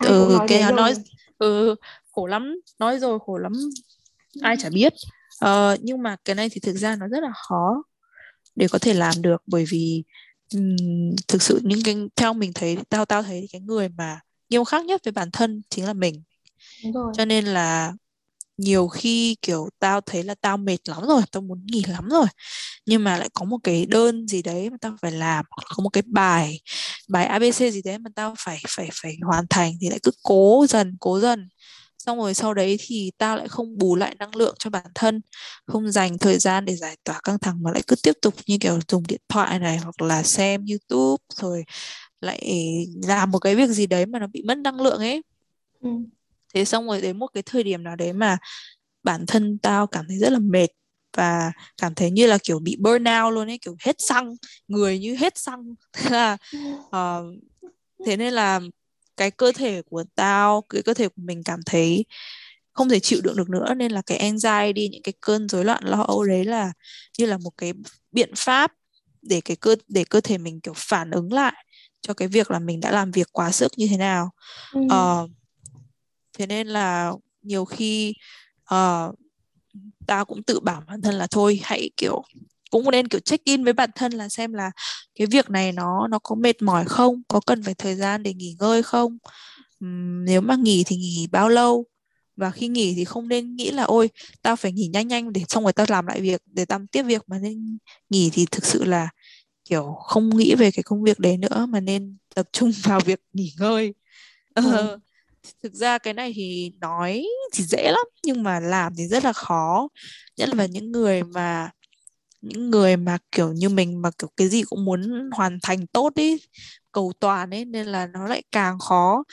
ừ, cái nó nói ừ, khổ lắm nói rồi khổ lắm ai chả biết. Uh, nhưng mà cái này thì thực ra nó rất là khó để có thể làm được bởi vì um, thực sự những cái theo mình thấy tao tao thấy cái người mà nghiêm khắc nhất với bản thân chính là mình Đúng rồi. cho nên là nhiều khi kiểu tao thấy là tao mệt lắm rồi tao muốn nghỉ lắm rồi nhưng mà lại có một cái đơn gì đấy mà tao phải làm có một cái bài bài abc gì đấy mà tao phải phải phải hoàn thành thì lại cứ cố dần cố dần xong rồi sau đấy thì tao lại không bù lại năng lượng cho bản thân không dành thời gian để giải tỏa căng thẳng mà lại cứ tiếp tục như kiểu dùng điện thoại này hoặc là xem youtube rồi lại làm một cái việc gì đấy mà nó bị mất năng lượng ấy. Ừ. thế xong rồi đến một cái thời điểm nào đấy mà bản thân tao cảm thấy rất là mệt và cảm thấy như là kiểu bị burnout luôn ấy kiểu hết xăng người như hết xăng. Thế là uh, thế nên là cái cơ thể của tao cái cơ thể của mình cảm thấy không thể chịu đựng được nữa nên là cái anxiety những cái cơn rối loạn lo âu đấy là như là một cái biện pháp để cái cơ để cơ thể mình kiểu phản ứng lại cho cái việc là mình đã làm việc quá sức như thế nào ừ. uh, thế nên là nhiều khi uh, tao cũng tự bảo bản thân là thôi hãy kiểu cũng nên kiểu check in với bản thân là xem là cái việc này nó nó có mệt mỏi không có cần phải thời gian để nghỉ ngơi không? Uhm, nếu mà nghỉ thì nghỉ bao lâu? Và khi nghỉ thì không nên nghĩ là ôi tao phải nghỉ nhanh nhanh để xong rồi tao làm lại việc để tao tiếp việc. Mà nên nghỉ thì thực sự là kiểu không nghĩ về cái công việc đấy nữa mà nên tập trung vào việc nghỉ ngơi. Ừ. thực ra cái này thì nói thì dễ lắm nhưng mà làm thì rất là khó. Nhất là những người mà những người mà kiểu như mình mà kiểu cái gì cũng muốn hoàn thành tốt ý cầu toàn ấy nên là nó lại càng khó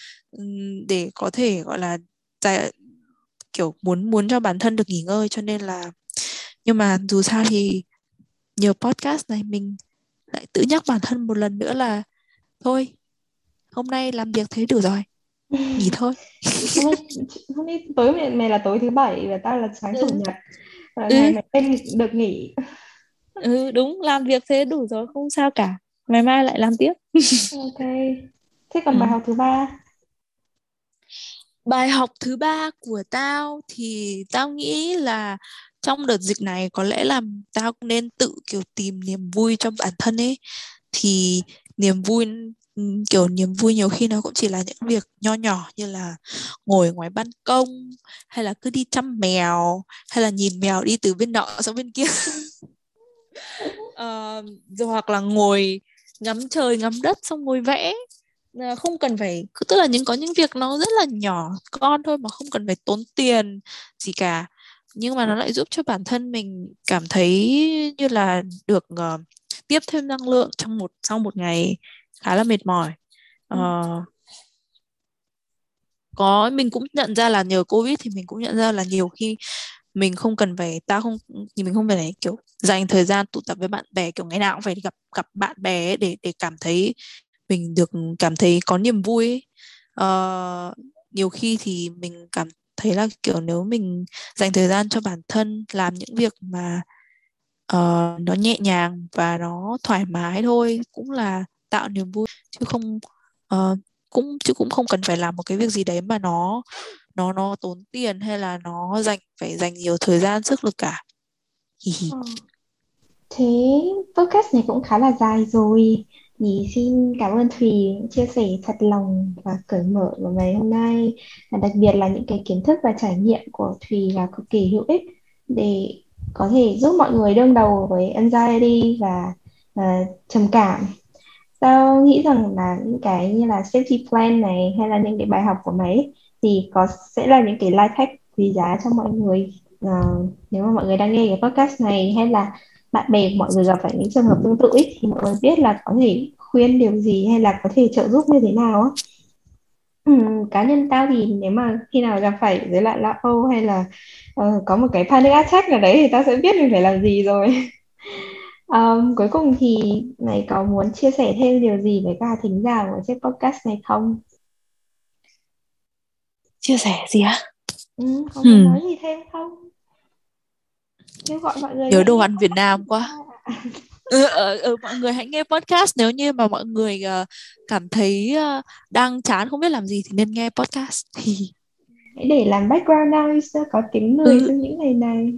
để có thể gọi là giải, kiểu muốn muốn cho bản thân được nghỉ ngơi. Cho nên là nhưng mà dù sao thì nhiều podcast này mình lại tự nhắc bản thân một lần nữa là thôi hôm nay làm việc thế đủ rồi nghỉ thôi. Hôm nay tối mày, mày là tối thứ bảy và tao là sáng chủ nhật. Và ừ. ngày mày tên được nghỉ ừ đúng làm việc thế đủ rồi không sao cả. Ngày mai lại làm tiếp. Ok. Thế còn ừ. bài học thứ ba? Bài học thứ ba của tao thì tao nghĩ là trong đợt dịch này có lẽ là tao nên tự kiểu tìm niềm vui cho bản thân ấy. Thì niềm vui kiểu niềm vui nhiều khi nó cũng chỉ là những việc nho nhỏ như là ngồi ngoài ban công hay là cứ đi chăm mèo hay là nhìn mèo đi từ bên nọ sang bên kia uh, rồi hoặc là ngồi ngắm trời ngắm đất xong ngồi vẽ. Uh, không cần phải tức là những có những việc nó rất là nhỏ con thôi mà không cần phải tốn tiền gì cả. Nhưng mà nó lại giúp cho bản thân mình cảm thấy như là được uh, tiếp thêm năng lượng trong một sau một ngày khá là mệt mỏi. Uh, có mình cũng nhận ra là nhờ covid thì mình cũng nhận ra là nhiều khi mình không cần phải ta không thì mình không phải kiểu dành thời gian tụ tập với bạn bè kiểu ngày nào cũng phải gặp gặp bạn bè để để cảm thấy mình được cảm thấy có niềm vui. Uh, nhiều khi thì mình cảm thấy là kiểu nếu mình dành thời gian cho bản thân làm những việc mà uh, nó nhẹ nhàng và nó thoải mái thôi cũng là tạo niềm vui chứ không uh, cũng chứ cũng không cần phải làm một cái việc gì đấy mà nó nó nó tốn tiền hay là nó dành phải dành nhiều thời gian sức lực cả ờ. thế podcast này cũng khá là dài rồi. Thì xin cảm ơn Thùy chia sẻ thật lòng và cởi mở của ngày hôm nay. Và đặc biệt là những cái kiến thức và trải nghiệm của Thùy là cực kỳ hữu ích để có thể giúp mọi người đương đầu với anxiety và uh, trầm cảm. Tao nghĩ rằng là những cái như là safety plan này hay là những cái bài học của mày thì có sẽ là những cái life hack quý giá cho mọi người uh, nếu mà mọi người đang nghe cái podcast này hay là bạn bè mọi người gặp phải những trường hợp tương tự ấy, thì mọi người biết là có thể khuyên điều gì hay là có thể trợ giúp như thế nào á. Ừ, cá nhân tao thì nếu mà khi nào gặp phải rối loạn lo âu hay là uh, có một cái panic attack nào đấy thì tao sẽ biết mình phải làm gì rồi. Um, cuối cùng thì mày có muốn chia sẻ thêm điều gì với cả thính giả của chiếc podcast này không? Chia sẻ gì á? Ừ, có hmm. nói gì thêm không kêu gọi mọi người nhớ đồ ăn Việt Nam quá. Ừ, ừ, ừ, mọi người hãy nghe podcast. Nếu như mà mọi người uh, cảm thấy uh, đang chán không biết làm gì thì nên nghe podcast. Thì hãy để làm background noise có tiếng người ừ. trong những ngày này.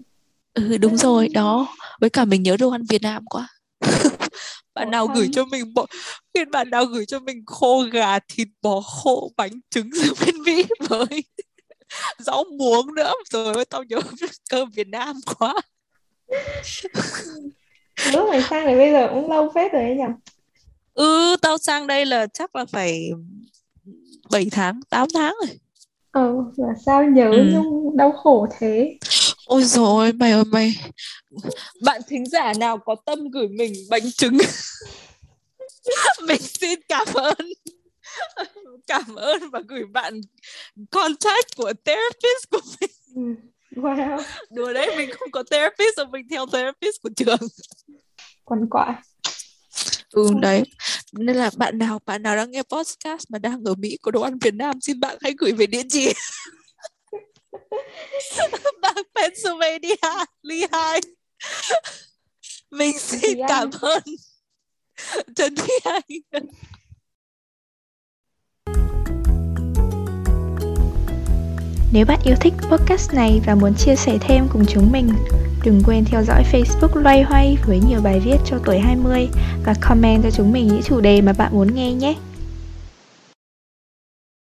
Ừ đúng rồi đó. Với cả mình nhớ đồ ăn Việt Nam quá. Bạn nào gửi cho mình bộ phiên bạn nào gửi cho mình khô gà thịt bò khô bánh trứng từ bên Mỹ với rau muống nữa. Rồi tao nhớ cơm Việt Nam quá lúc mày sang này bây giờ cũng lâu phết rồi ấy nhỉ ừ tao sang đây là chắc là phải 7 tháng 8 tháng rồi. Ừ là sao nhớ Ừ. nhung đau khổ thế? Ôi rồi mày ơi mày. Bạn thính giả nào có tâm gửi mình bánh trứng? Mình xin cảm ơn. Cảm ơn và gửi bạn contact của therapist của mình. Ừ. wow. Đùa đấy mình không có therapist rồi mình theo therapist của trường. Quằn quại. Ừ đấy. Nên là bạn nào bạn nào đang nghe podcast mà đang ở Mỹ có đồ ăn Việt Nam xin bạn hãy gửi về địa chỉ. Bang Pennsylvania Lehigh. Mình xin cảm ơn. Trần Thúy Anh Nếu bạn yêu thích podcast này và muốn chia sẻ thêm cùng chúng mình, đừng quên theo dõi Facebook Loay Hoay với nhiều bài viết cho tuổi 20 và comment cho chúng mình những chủ đề mà bạn muốn nghe nhé.